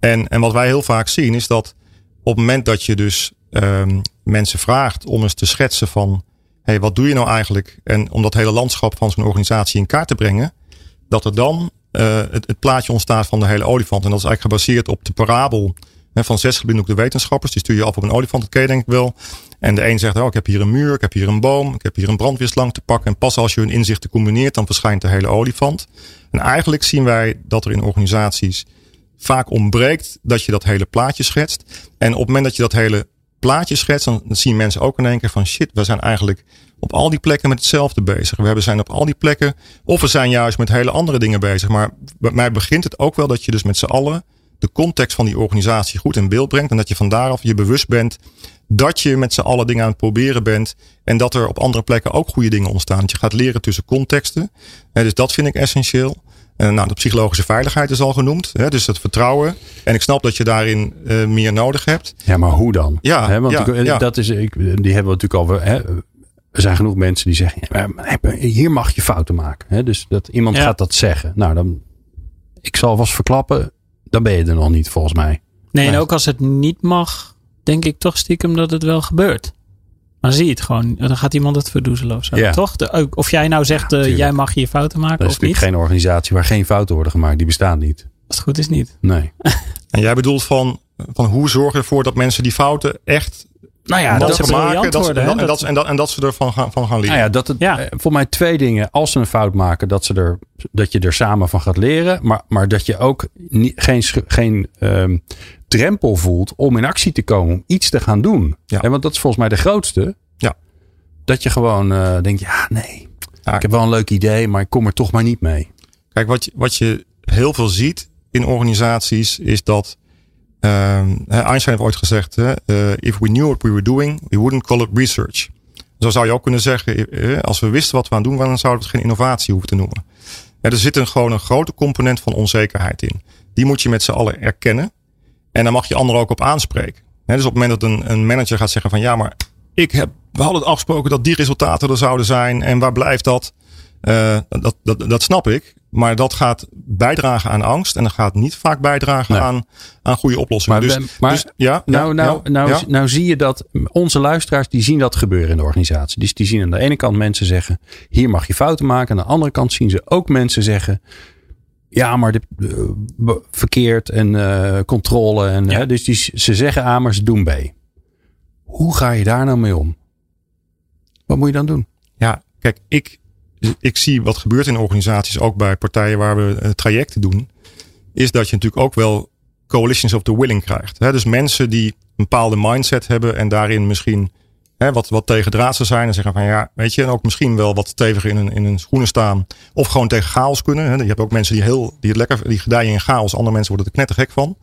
En, en wat wij heel vaak zien is dat op het moment dat je dus ehm, mensen vraagt om eens te schetsen van hey, wat doe je nou eigenlijk? En om dat hele landschap van zo'n organisatie in kaart te brengen, dat er dan eh, het, plaatje ontstaat van de hele olifant. En dat is eigenlijk gebaseerd op de parabel hè, van zes geblinddoekte wetenschappers. Die stuur je af op een olifant, dat denk ik wel. En de een zegt, oh, ik heb hier een muur, ik heb hier een boom, ik heb hier een brandweerslang te pakken. En pas als je hun inzichten combineert, dan verschijnt de hele olifant. En eigenlijk zien wij dat er in organisaties vaak ontbreekt dat je dat hele plaatje schetst. En op het moment dat je dat hele plaatje schetst, dan zien mensen ook in één keer van shit, we zijn eigenlijk op al die plekken met hetzelfde bezig. We zijn op al die plekken, of we zijn juist met hele andere dingen bezig. Maar bij mij begint het ook wel dat je dus met z'n allen de context van die organisatie goed in beeld brengt. En dat je van daaraf je bewust bent dat je met z'n allen dingen aan het proberen bent. En dat er op andere plekken ook goede dingen ontstaan. Dat je gaat leren tussen contexten. Dus dat vind ik essentieel. En nou, de psychologische veiligheid is al genoemd. Hè, dus het vertrouwen. En ik snap dat je daarin eh, meer nodig hebt. Ja, maar hoe dan? Ja, Hè, want ja, ik- ja. Dat is, ik, die hebben we natuurlijk al. Hè, er zijn genoeg mensen die zeggen: ja, hier mag je fouten maken. Hè, dus dat iemand Ja. gaat dat zeggen. Nou, dan. Ik zal vast verklappen. Dan ben je er nog niet, volgens mij. Nee, en ook als het niet mag, denk ik toch stiekem dat het wel gebeurt. Maar zie je het gewoon, dan gaat iemand het verdoezelen of zo. Ja. Toch? De, of jij nou zegt, eh, jij mag hier fouten maken Dat is of niet. natuurlijk geen organisatie waar geen fouten worden gemaakt. Die bestaat niet. Als het goed is niet. Nee. En jij bedoelt van, van hoe zorg je ervoor dat mensen die fouten echt Nou ja, dat ze maken. Dat, worden. en, dat, en, dat, en, dat, en dat ze ervan gaan, van gaan leren. Nou ja, dat het, Ja. eh, voor mij twee dingen. Als ze een fout maken, dat, ze er, dat je er samen van gaat leren. Maar, maar dat je ook geen, geen ehm, drempel voelt om in actie te komen. Om iets te gaan doen. Ja. En want dat is volgens mij de grootste. Ja. Dat je gewoon eh, denkt, ja nee. Ja. Ik heb wel een leuk idee, maar ik kom er toch maar niet mee. Kijk, wat je, wat je heel veel ziet in organisaties is dat. ehm, Einstein heeft ooit gezegd: eh, If we knew what we were doing, we wouldn't call it research. Zo zou je ook kunnen zeggen: eh, als we wisten wat we aan het doen waren, dan zouden we het geen innovatie hoeven te noemen. Er zit een, gewoon een grote component van onzekerheid in. Die moet je met z'n allen erkennen. En dan mag je anderen ook op aanspreken. Dus op het moment dat een, een manager gaat zeggen van ja, maar ik heb, we hadden het afgesproken dat die resultaten er zouden zijn. En waar blijft dat? Uh, dat, dat, dat snap ik. Maar dat gaat bijdragen aan angst. En dat gaat niet vaak bijdragen Nee. aan, aan goede oplossingen. Maar, dus, maar dus, ja, nou, ja, nou, ja, nou, ja. nou zie je dat onze luisteraars die zien dat gebeuren in de organisatie. Dus die zien aan de ene kant mensen zeggen: hier mag je fouten maken. Aan de andere kant zien ze ook mensen zeggen: ja, maar dit, eh, verkeerd en eh, controle. En, Ja. hè, dus die, ze zeggen A, maar ze doen B. Hoe ga je daar nou mee om? Wat moet je dan doen? Ja, kijk, ik, ik zie wat gebeurt in organisaties, ook bij partijen waar we eh, trajecten doen, is dat je natuurlijk ook wel coalitions of the willing krijgt. Hè? Dus mensen die een bepaalde mindset hebben en daarin misschien hè, wat, wat tegen draadse zijn en zeggen van ja, weet je, en ook misschien wel wat steviger in een, in een schoenen staan of gewoon tegen chaos kunnen. Hè? Je hebt ook mensen die heel, die het lekker, die gedijen in chaos, andere mensen worden er knettergek van.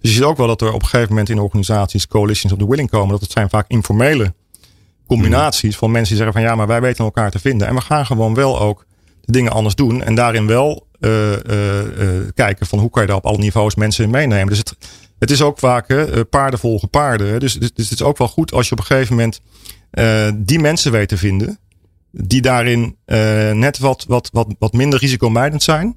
Dus je ziet ook wel dat er op een gegeven moment in organisaties coalitions of the willing komen. Dat het zijn vaak informele combinaties van mensen die zeggen van ja, maar wij weten elkaar te vinden. En we gaan gewoon wel ook de dingen anders doen. En daarin wel eh, eh, eh, kijken van hoe kan je daar op alle niveaus mensen in meenemen. Dus het, het is ook vaak hè, eh, paarden volgen paarden. hè. Dus, dus, dus het is ook wel goed als je op een gegeven moment eh, die mensen weet te vinden. Die daarin eh, net wat, wat, wat, wat minder risicomijdend zijn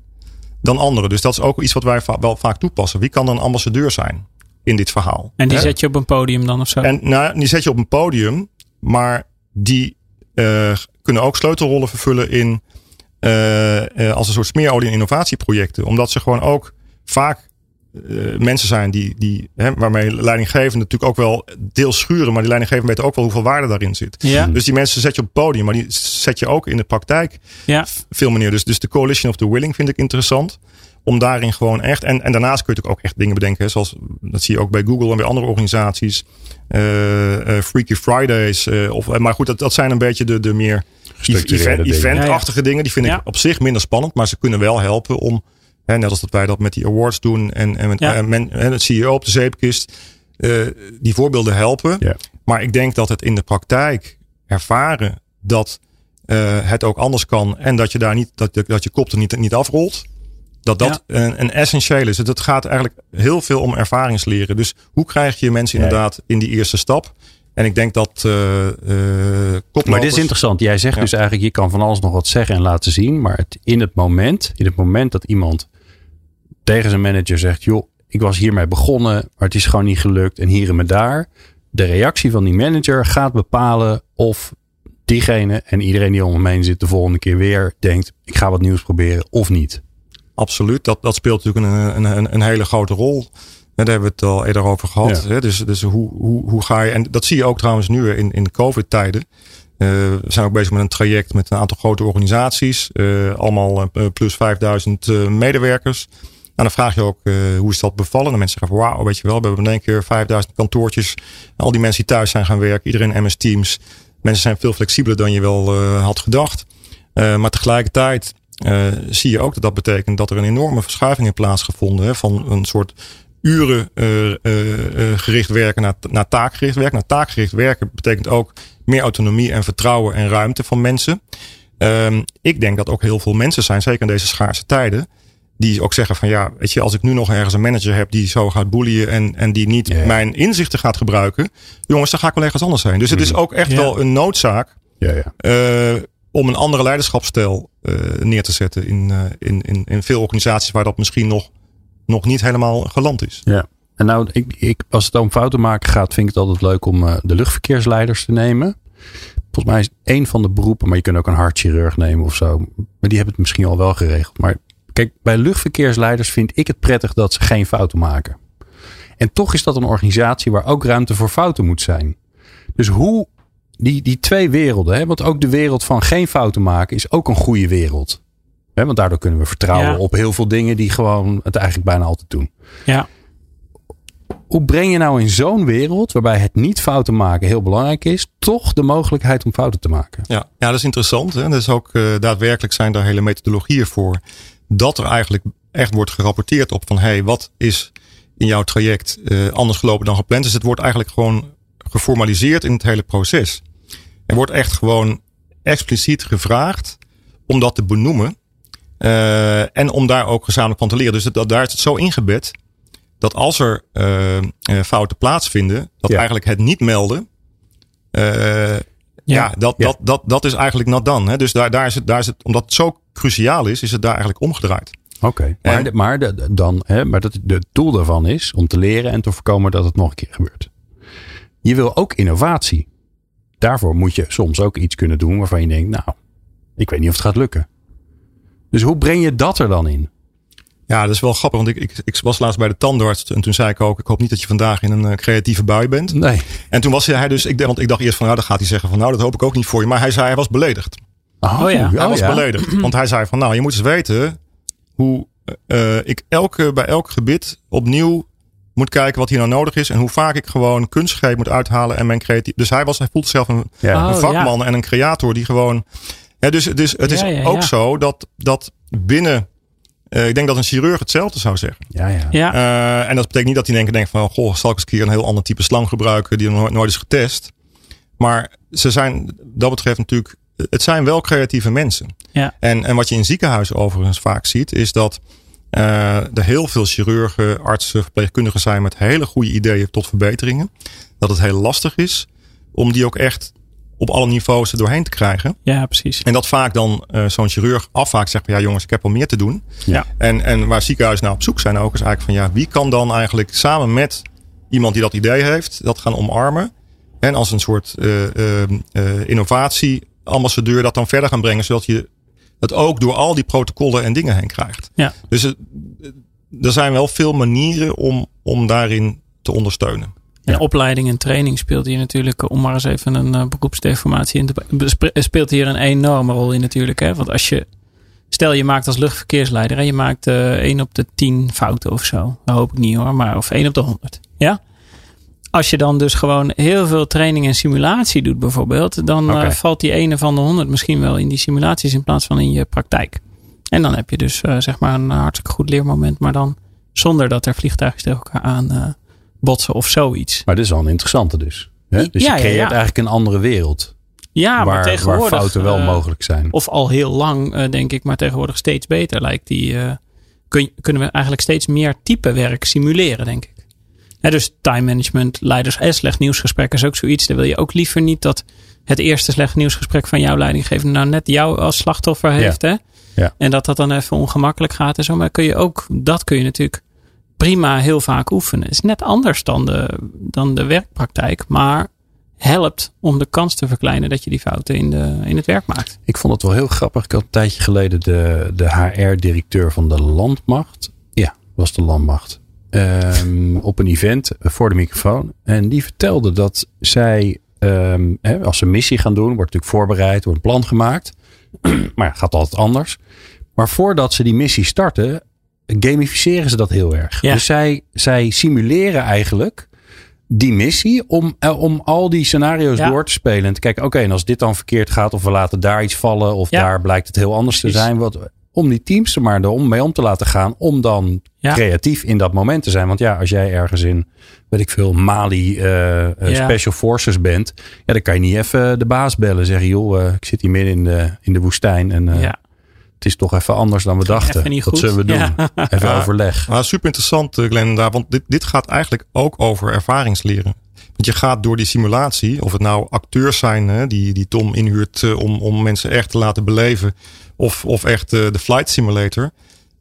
dan anderen. Dus dat is ook iets wat wij va- wel vaak toepassen. Wie kan dan ambassadeur zijn in dit verhaal? En die Hè? zet je op een podium dan of zo? En nou, die zet je op een podium, maar die kunnen ook sleutelrollen vervullen in als een soort smeerolie in innovatieprojecten. Omdat ze gewoon ook vaak eh, mensen zijn die, die hè, waarmee leidinggevenden natuurlijk ook wel deels schuren, maar die leidinggevenden weten ook wel hoeveel waarde daarin zit. ja, Dus die mensen zet je op het podium, maar die zet je ook in de praktijk ja, veel manieren. Dus, dus de coalition of the willing vind ik interessant. Om daarin gewoon echt. En, en daarnaast kun je natuurlijk ook echt dingen bedenken. hè, Zoals dat zie je ook bij Google en bij andere organisaties. eh, eh, Freaky Fridays. eh, of, maar goed, dat, dat zijn een beetje de, de meer Gestructureerde event, dingen. eventachtige dingen. Die vind Ja. ik op zich minder spannend. Maar ze kunnen wel helpen om. Hè, net als dat wij dat met die awards doen. En, en met Ja. eh, men, het CEO op de zeepkist. eh, die voorbeelden helpen. Ja. Maar ik denk dat het in de praktijk ervaren dat eh, het ook anders kan. En dat je daar niet, dat, dat je kop er niet, niet afrolt. Dat dat een, een essentieel is. Het gaat eigenlijk heel veel om ervaringsleren. Dus hoe krijg je mensen inderdaad in die eerste stap? En ik denk dat eh eh koplopers... Maar dit is interessant. Jij zegt Ja. dus eigenlijk, je kan van alles nog wat zeggen en laten zien. Maar het, in het moment, in het moment dat iemand tegen zijn manager zegt, joh, ik was hiermee begonnen, maar het is gewoon niet gelukt en hier en me daar. De reactie van die manager gaat bepalen of diegene en iedereen die om hem heen zit de volgende keer weer denkt, ik ga wat nieuws proberen of niet. Absoluut, dat, dat speelt natuurlijk een, een, een, een hele grote rol. Daar hebben we het al eerder over gehad. Ja. Hè? Dus, dus hoe, hoe, hoe ga je. En dat zie je ook trouwens nu in, in de COVID-tijden. Eh, we zijn ook bezig met een traject met een aantal grote organisaties. eh, allemaal eh, plus 5000 eh, medewerkers. En dan vraag je ook eh, hoe is dat bevallen. En mensen zeggen wauw, weet je wel, we hebben in één keer 5000 kantoortjes. Al die mensen die thuis zijn gaan werken, iedereen MS Teams. Mensen zijn veel flexibeler dan je wel eh, had gedacht. Eh, maar tegelijkertijd zie je ook dat dat betekent dat er een enorme verschuiving heeft plaatsgevonden. Hè, van een soort uren gericht werken naar, naar taakgericht werken. Naar taakgericht werken betekent ook meer autonomie en vertrouwen en ruimte van mensen. Ehm, ik denk dat ook heel veel mensen zijn, zeker in deze schaarse tijden, die ook zeggen van ja, weet je, als ik nu nog ergens een manager heb die zo gaat boeien en, en die niet mijn inzichten gaat gebruiken, jongens, dan ga ik wel ergens anders heen. Dus het is ook echt Ja. wel een noodzaak Ja, ja. eh, om een andere leiderschapsstijl eh, neer te zetten in, eh, in, in, in veel organisaties waar dat misschien nog, nog niet helemaal geland is. Ja. En nou, ik, ik, als het om fouten maken gaat, vind ik het altijd leuk om eh, de luchtverkeersleiders te nemen. Volgens mij is één van de beroepen, maar je kunt ook een hartchirurg nemen of zo. Maar die hebben het misschien al wel geregeld. Maar kijk, bij luchtverkeersleiders vind ik het prettig dat ze geen fouten maken. En toch is dat een organisatie waar ook ruimte voor fouten moet zijn. Dus hoe die, die twee werelden, hè, want ook de wereld van geen fouten maken is ook een goede wereld. Hè, want daardoor kunnen we vertrouwen Ja. op heel veel dingen die gewoon het eigenlijk bijna altijd doen. ja. Hoe breng je nou in zo'n wereld, waarbij het niet fouten maken heel belangrijk is, toch de mogelijkheid om fouten te maken? Ja, ja dat is interessant. Hè? Dus ook eh, daadwerkelijk zijn daar hele methodologieën voor. Dat er eigenlijk echt wordt gerapporteerd op van hey, wat is in jouw traject eh, anders gelopen dan gepland. Dus het wordt eigenlijk gewoon geformaliseerd in het hele proces. Er wordt echt gewoon expliciet gevraagd om dat te benoemen. eh, en om daar ook gezamenlijk van te leren. Dus dat, daar is het zo ingebed dat als er uh, fouten plaatsvinden, dat Ja. eigenlijk het niet melden. Ja, dat, Ja. Dat, dat, dat is eigenlijk not dan. Hè? Dus daar, daar is het, daar is het, omdat het zo cruciaal is, is het daar eigenlijk omgedraaid. Oké, maar, maar, de, dan, hè, maar dat, de doel daarvan is om te leren en te voorkomen dat het nog een keer gebeurt. Je wil ook innovatie. Daarvoor moet je soms ook iets kunnen doen waarvan je denkt, nou, ik weet niet of het gaat lukken. Dus hoe breng je dat er dan in? Ja, dat is wel grappig, want ik, ik, ik was laatst bij de tandarts en toen zei ik ook, ik hoop niet dat je vandaag in een eh, creatieve bui bent. Nee. En toen was hij dus, ik, want ik dacht eerst van, nou, dan gaat hij zeggen van, nou, dat hoop ik ook niet voor je. Maar hij zei, hij was beledigd. Oh ja. Hij was ja. beledigd. Want hij zei van, nou, je moet eens weten hoe eh, ik elke, bij elk gebit opnieuw moet kijken wat hier nou nodig is. En hoe vaak ik gewoon kunstgreep moet uithalen en mijn creatief. Dus hij was, hij voelt zichzelf een, Ja. Oh, een vakman en een creator die gewoon. Ja, dus het is, het is Ja, ja, ook ja. zo dat, dat binnen. Eh, ik denk dat een chirurg hetzelfde zou zeggen. Ja, ja. Ja, Eh, en dat betekent niet dat hij denkt, denkt van, goh, zal ik eens een keer een heel ander type slang gebruiken die nog nooit, nooit is getest. Maar ze zijn, dat betreft natuurlijk, het zijn wel creatieve mensen. Ja. En, en wat je in ziekenhuizen overigens vaak ziet, is dat eh, er heel veel chirurgen, artsen, verpleegkundigen zijn met hele goede ideeën tot verbeteringen. Dat het heel lastig is om die ook echt op alle niveaus er doorheen te krijgen. ja, precies. En dat vaak dan eh, zo'n chirurg afvaak zegt van ja jongens, ik heb wel meer te doen. Ja. En, en waar ziekenhuizen nou op zoek zijn ook is eigenlijk van ja, wie kan dan eigenlijk samen met iemand die dat idee heeft, dat gaan omarmen. En als een soort eh eh, eh, innovatieambassadeur dat dan verder gaan brengen, zodat je het ook door al die protocollen en dingen heen krijgt. Ja. Dus er zijn wel veel manieren om, om daarin te ondersteunen. En opleiding en training speelt hier natuurlijk, om maar eens even een eh, beroepsdeformatie in te besp- speelt hier een enorme rol in natuurlijk. Hè? Want als je, stel je maakt als luchtverkeersleider en je maakt eh 1 op de 10 fouten of zo. Dat hoop ik niet hoor, maar of 1 op de 100. Ja? Als je dan dus gewoon heel veel training en simulatie doet bijvoorbeeld, dan eh, valt die ene van de 100 misschien wel in die simulaties in plaats van in je praktijk. En dan heb je dus eh, zeg maar een hartstikke goed leermoment, maar dan zonder dat er vliegtuigen tegen elkaar aan eh, botsen of zoiets. Maar dit is wel een interessante dus. Hè? Dus Ja, je creëert ja. eigenlijk een andere wereld. Ja, maar waar, waar tegenwoordig. fouten wel eh, mogelijk zijn. Of al heel lang, eh, denk ik, maar tegenwoordig steeds beter lijkt die. eh, kun, kunnen we eigenlijk steeds meer type werk simuleren, denk ik. Ja, dus time management, leiders en slecht nieuwsgesprek is ook zoiets. Dan wil je ook liever niet dat het eerste slecht nieuwsgesprek van jouw leidinggever nou net jou als slachtoffer heeft. Hè? Ja. En dat dat dan even ongemakkelijk gaat en zo. Maar kun je ook, dat kun je natuurlijk prima heel vaak oefenen. Is net anders dan de, dan de werkpraktijk, maar helpt om de kans te verkleinen dat je die fouten in, de, in het werk maakt. Ik vond het wel heel grappig. Ik had een tijdje geleden de, de HR-directeur van de Landmacht. Ja, was de Landmacht. ehm, op een event voor de microfoon. En die vertelde dat zij, ehm, als ze een missie gaan doen, wordt natuurlijk voorbereid, wordt een plan gemaakt. maar ja, gaat altijd anders. Maar voordat ze die missie starten, gamificeren ze dat heel erg. Ja. Dus zij, zij simuleren eigenlijk die missie om, eh, om al die scenario's Ja. door te spelen. En te kijken, oké, en als dit dan verkeerd gaat, of we laten daar iets vallen, of Ja. daar blijkt het heel anders Precies. te zijn. Wat, om die teams er maar om, mee om te laten gaan, om dan creatief in dat moment te zijn. Want ja, als jij ergens in, weet ik veel, Mali eh, eh. Special Forces bent, ja, dan kan je niet even de baas bellen en zeggen, joh, ik zit hier midden in de, in de woestijn en ja. Het is toch even anders dan we dachten. niet Wat goed. zullen we doen? Ja. Even Ja. overleg. Maar super interessant, eh, Glenn, daar, want dit, dit gaat eigenlijk ook over ervaringsleren. Want je gaat door die simulatie, of het nou acteurs zijn hè, die, die Tom inhuurt eh, om, om mensen echt te laten beleven, of, of echt eh, de flight simulator.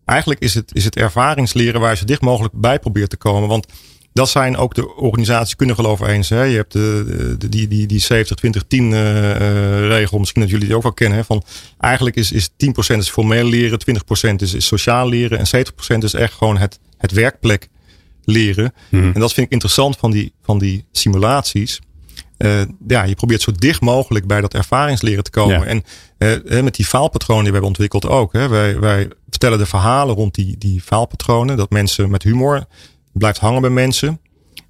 Eigenlijk is het, is het ervaringsleren waar je zo dicht mogelijk bij probeert te komen. Want dat zijn ook de organisaties kunnen geloven eens. Hè. Je hebt de, de, die, die, die 70, 20, 10 eh, eh, regel. Misschien dat jullie die ook wel kennen. Hè, van eigenlijk is, is 10% is formeel leren, 20% is, is sociaal leren en 70% is echt gewoon het, het werkplek leren. En dat vind ik interessant van die, van die simulaties. Eh, ja, je probeert zo dicht mogelijk bij dat ervaringsleren te komen. Ja. En met die faalpatronen die we hebben ontwikkeld ook. Hè, wij, wij vertellen de verhalen rond die, die faalpatronen. Dat mensen met humor blijft hangen bij mensen.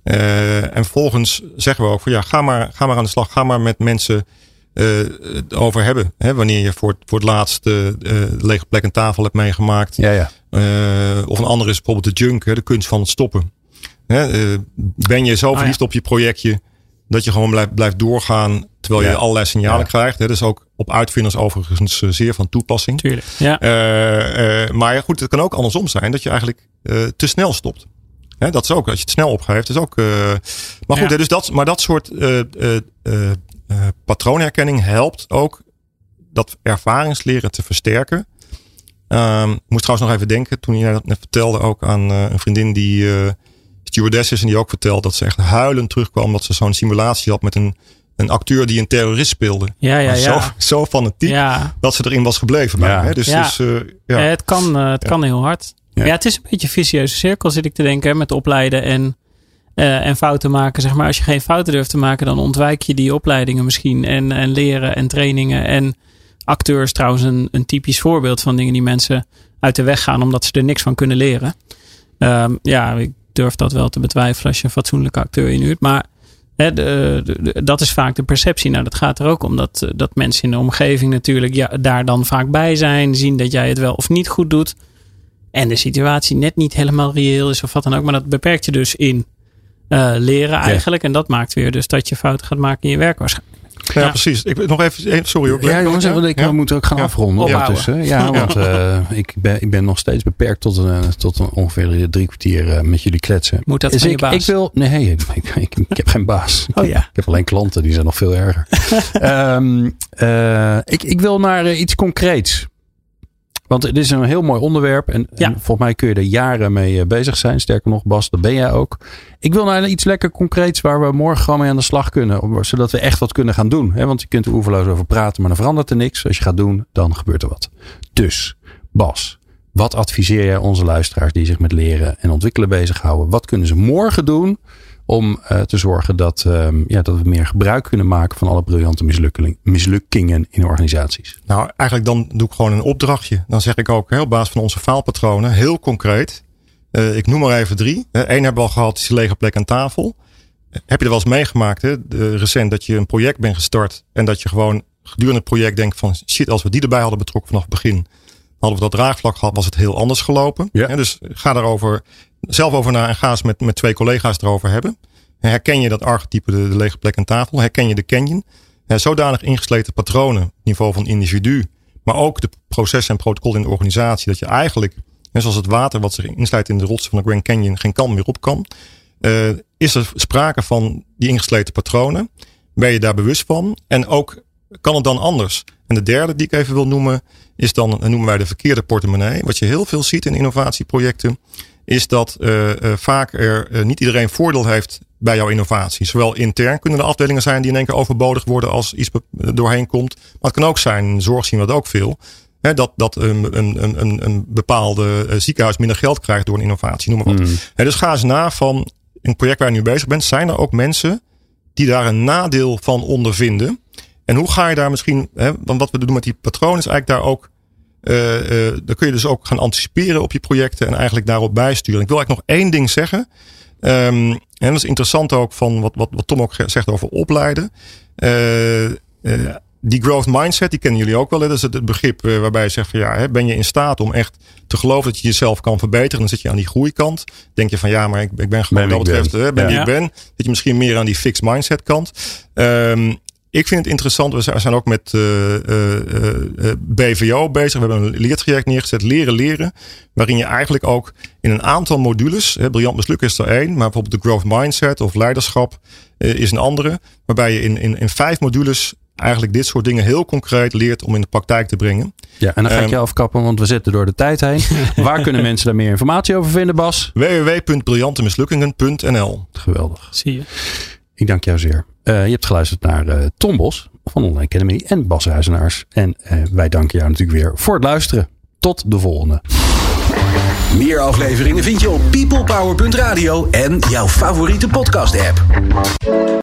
Eh, en vervolgens zeggen we ook van ja, ga maar, ga maar aan de slag. Ga maar met mensen eh, het over hebben. Hè, wanneer je voor, het- voor het laatst de lege plek aan tafel hebt meegemaakt. Ja, ja. Eh, of een andere is bijvoorbeeld de junk, hè, de kunst van het stoppen. Hè, eh, ben je zo ja. verliefd op je projectje dat je gewoon blijft, blijft doorgaan terwijl je allerlei signalen Ja. krijgt. Hè. Dat is ook op uitvinders overigens zeer van toepassing. Tuurlijk. Ja. Eh, eh, maar ja, goed, het kan ook andersom zijn dat je eigenlijk eh, te snel stopt. Hè, dat is ook, als je het snel opgeeft, is ook. Uh, maar goed, Ja. hè, dus dat, maar dat soort uh, uh, uh, patroonherkenning helpt ook dat ervaringsleren te versterken. Um, ik moest trouwens nog even denken, toen je dat net vertelde, ook aan uh, een vriendin die uh, stewardess is en die ook vertelde dat ze echt huilend terugkwam omdat ze zo'n simulatie had met een, een acteur die een terrorist speelde. Ja, ja, Maar ja. Zo, zo fanatiek ja. dat ze erin was gebleven. Ja. Hè? Dus, Ja. dus uh, Ja, ja. het kan, uh, het Ja. kan heel hard. Ja. Het is een beetje een vicieuze cirkel, zit ik te denken, met opleiden en, uh, en fouten maken. Zeg maar, als je geen fouten durft te maken, dan ontwijk je die opleidingen misschien. En, en leren en trainingen. En acteurs trouwens een, een typisch voorbeeld van dingen die mensen uit de weg gaan, omdat ze er niks van kunnen leren. Um, ja, ik durf dat wel te betwijfelen als je een fatsoenlijke acteur inhuurt. Maar dat is vaak de perceptie. Nou, dat gaat er ook om dat, dat mensen in de omgeving natuurlijk ja, daar dan vaak bij zijn. Zien dat jij het wel of niet goed doet. En de situatie net niet helemaal reëel is of wat dan ook. Maar dat beperkt je dus in uh, leren eigenlijk. Ja. En dat maakt weer dus dat je fouten gaat maken in je werk waarschijnlijk. Ja, ja, precies. Ik nog even, sorry hoor. Ja, jongens, want ik ja? moet ook gaan Ja. afronden Opbouwen. ondertussen. Ja, want uh, ik, ben, ik ben nog steeds beperkt tot, een, tot een ongeveer drie kwartier uh, met jullie kletsen. Moet dat dus van je ik, baas? ik wil, nee, ik, ik, ik, ik heb geen baas. Oh ja. Ik heb alleen klanten, die zijn nog veel erger. um, uh, ik, ik wil naar uh, iets concreets. Want het is een heel mooi onderwerp. En, Ja. en volgens mij kun je er jaren mee eh, bezig zijn. Sterker nog, Bas, dat ben jij ook. Ik wil naar iets lekker concreets waar we morgen gewoon mee aan de slag kunnen. Zodat we echt wat kunnen gaan doen. Want je kunt er oeverloos over praten, maar dan verandert er niks. Als je gaat doen, dan gebeurt er wat. Dus, Bas, wat adviseer jij onze luisteraars die zich met leren en ontwikkelen bezighouden? Wat kunnen ze morgen doen om eh, te zorgen dat, ehm, ja, dat we meer gebruik kunnen maken van alle briljante mislukkingen in organisaties? Nou, eigenlijk dan doe ik gewoon een opdrachtje. Dan zeg ik ook hè, op basis van onze faalpatronen, heel concreet. Eh, ik noem maar even drie. Eén hebben we al gehad, is die lege plek aan tafel. Heb je er wel eens meegemaakt, hè, de, recent, dat je een project bent gestart en dat je gewoon gedurende het project denkt van shit, als we die erbij hadden betrokken vanaf het begin, hadden we dat draagvlak gehad, was het heel anders gelopen. Ja. Dus ga daarover zelf over na en ga eens met, met twee collega's erover hebben. Herken je dat archetype, de, lege plek aan tafel? Herken je de canyon? Ja, zodanig ingesleten patronen, niveau van individu, maar ook de processen en protocollen in de organisatie, dat je eigenlijk, net zoals het water wat zich inslijt in de rotsen van de Grand Canyon, geen kant meer op kan. Uh, is er sprake van die ingesleten patronen? Ben je daar bewust van? En ook kan het dan anders? En de derde die ik even wil noemen, is dan, dat noemen wij de verkeerde portemonnee. Wat je heel veel ziet in innovatieprojecten, is dat uh, uh, vaak er uh, niet iedereen voordeel heeft bij jouw innovatie. Zowel intern kunnen er afdelingen zijn die in één keer overbodig worden als iets doorheen komt. Maar het kan ook zijn, zorg zien we dat ook veel. Hè, dat dat een, een, een, een bepaalde ziekenhuis minder geld krijgt door een innovatie, noem maar wat. Mm. Hè, dus ga eens na van een project waar je nu bezig bent. Zijn er ook mensen die daar een nadeel van ondervinden? En hoe ga je daar misschien, hè, want wat we doen met die patroon is eigenlijk daar ook dan kun je dus ook gaan anticiperen op je projecten en eigenlijk daarop bijsturen. Ik wil eigenlijk nog één ding zeggen. Um, en dat is interessant ook van wat, wat, wat Tom ook zegt over opleiden. Uh, die growth mindset, die kennen jullie ook wel. Hè? Dat is het begrip waarbij je zegt van ja, hè, ben je in staat om echt te geloven dat je jezelf kan verbeteren? Dan zit je aan die groeikant. Denk je van ja, maar ik, ik ben gewoon Ben ik betreft, ben. hè, ben Ja. ik ben. Zit je misschien meer aan die fixed mindset kant. Um, ik vind het interessant. We zijn ook met uh, uh, uh, BVO bezig. We hebben een leertraject neergezet. Leren leren. Waarin je eigenlijk ook in een aantal modules. Hè, briljant mislukken is er één. Maar bijvoorbeeld de growth mindset of leiderschap uh, is een andere. Waarbij je in, in, in vijf modules eigenlijk dit soort dingen heel concreet leert om in de praktijk te brengen. Ja, en dan ga ik Ehm, je afkappen, want we zitten door de tijd heen. Waar kunnen mensen daar meer informatie over vinden, Bas? www.briljantemislukingen.nl Geweldig. Zie je. Ik dank jou zeer. Uh, je hebt geluisterd naar uh, Tom Bos van Online Academy en Bas Ruizenaars. En uh, wij danken jou natuurlijk weer voor het luisteren. Tot de volgende. Meer afleveringen vind je op peoplepower.radio en jouw favoriete podcast app.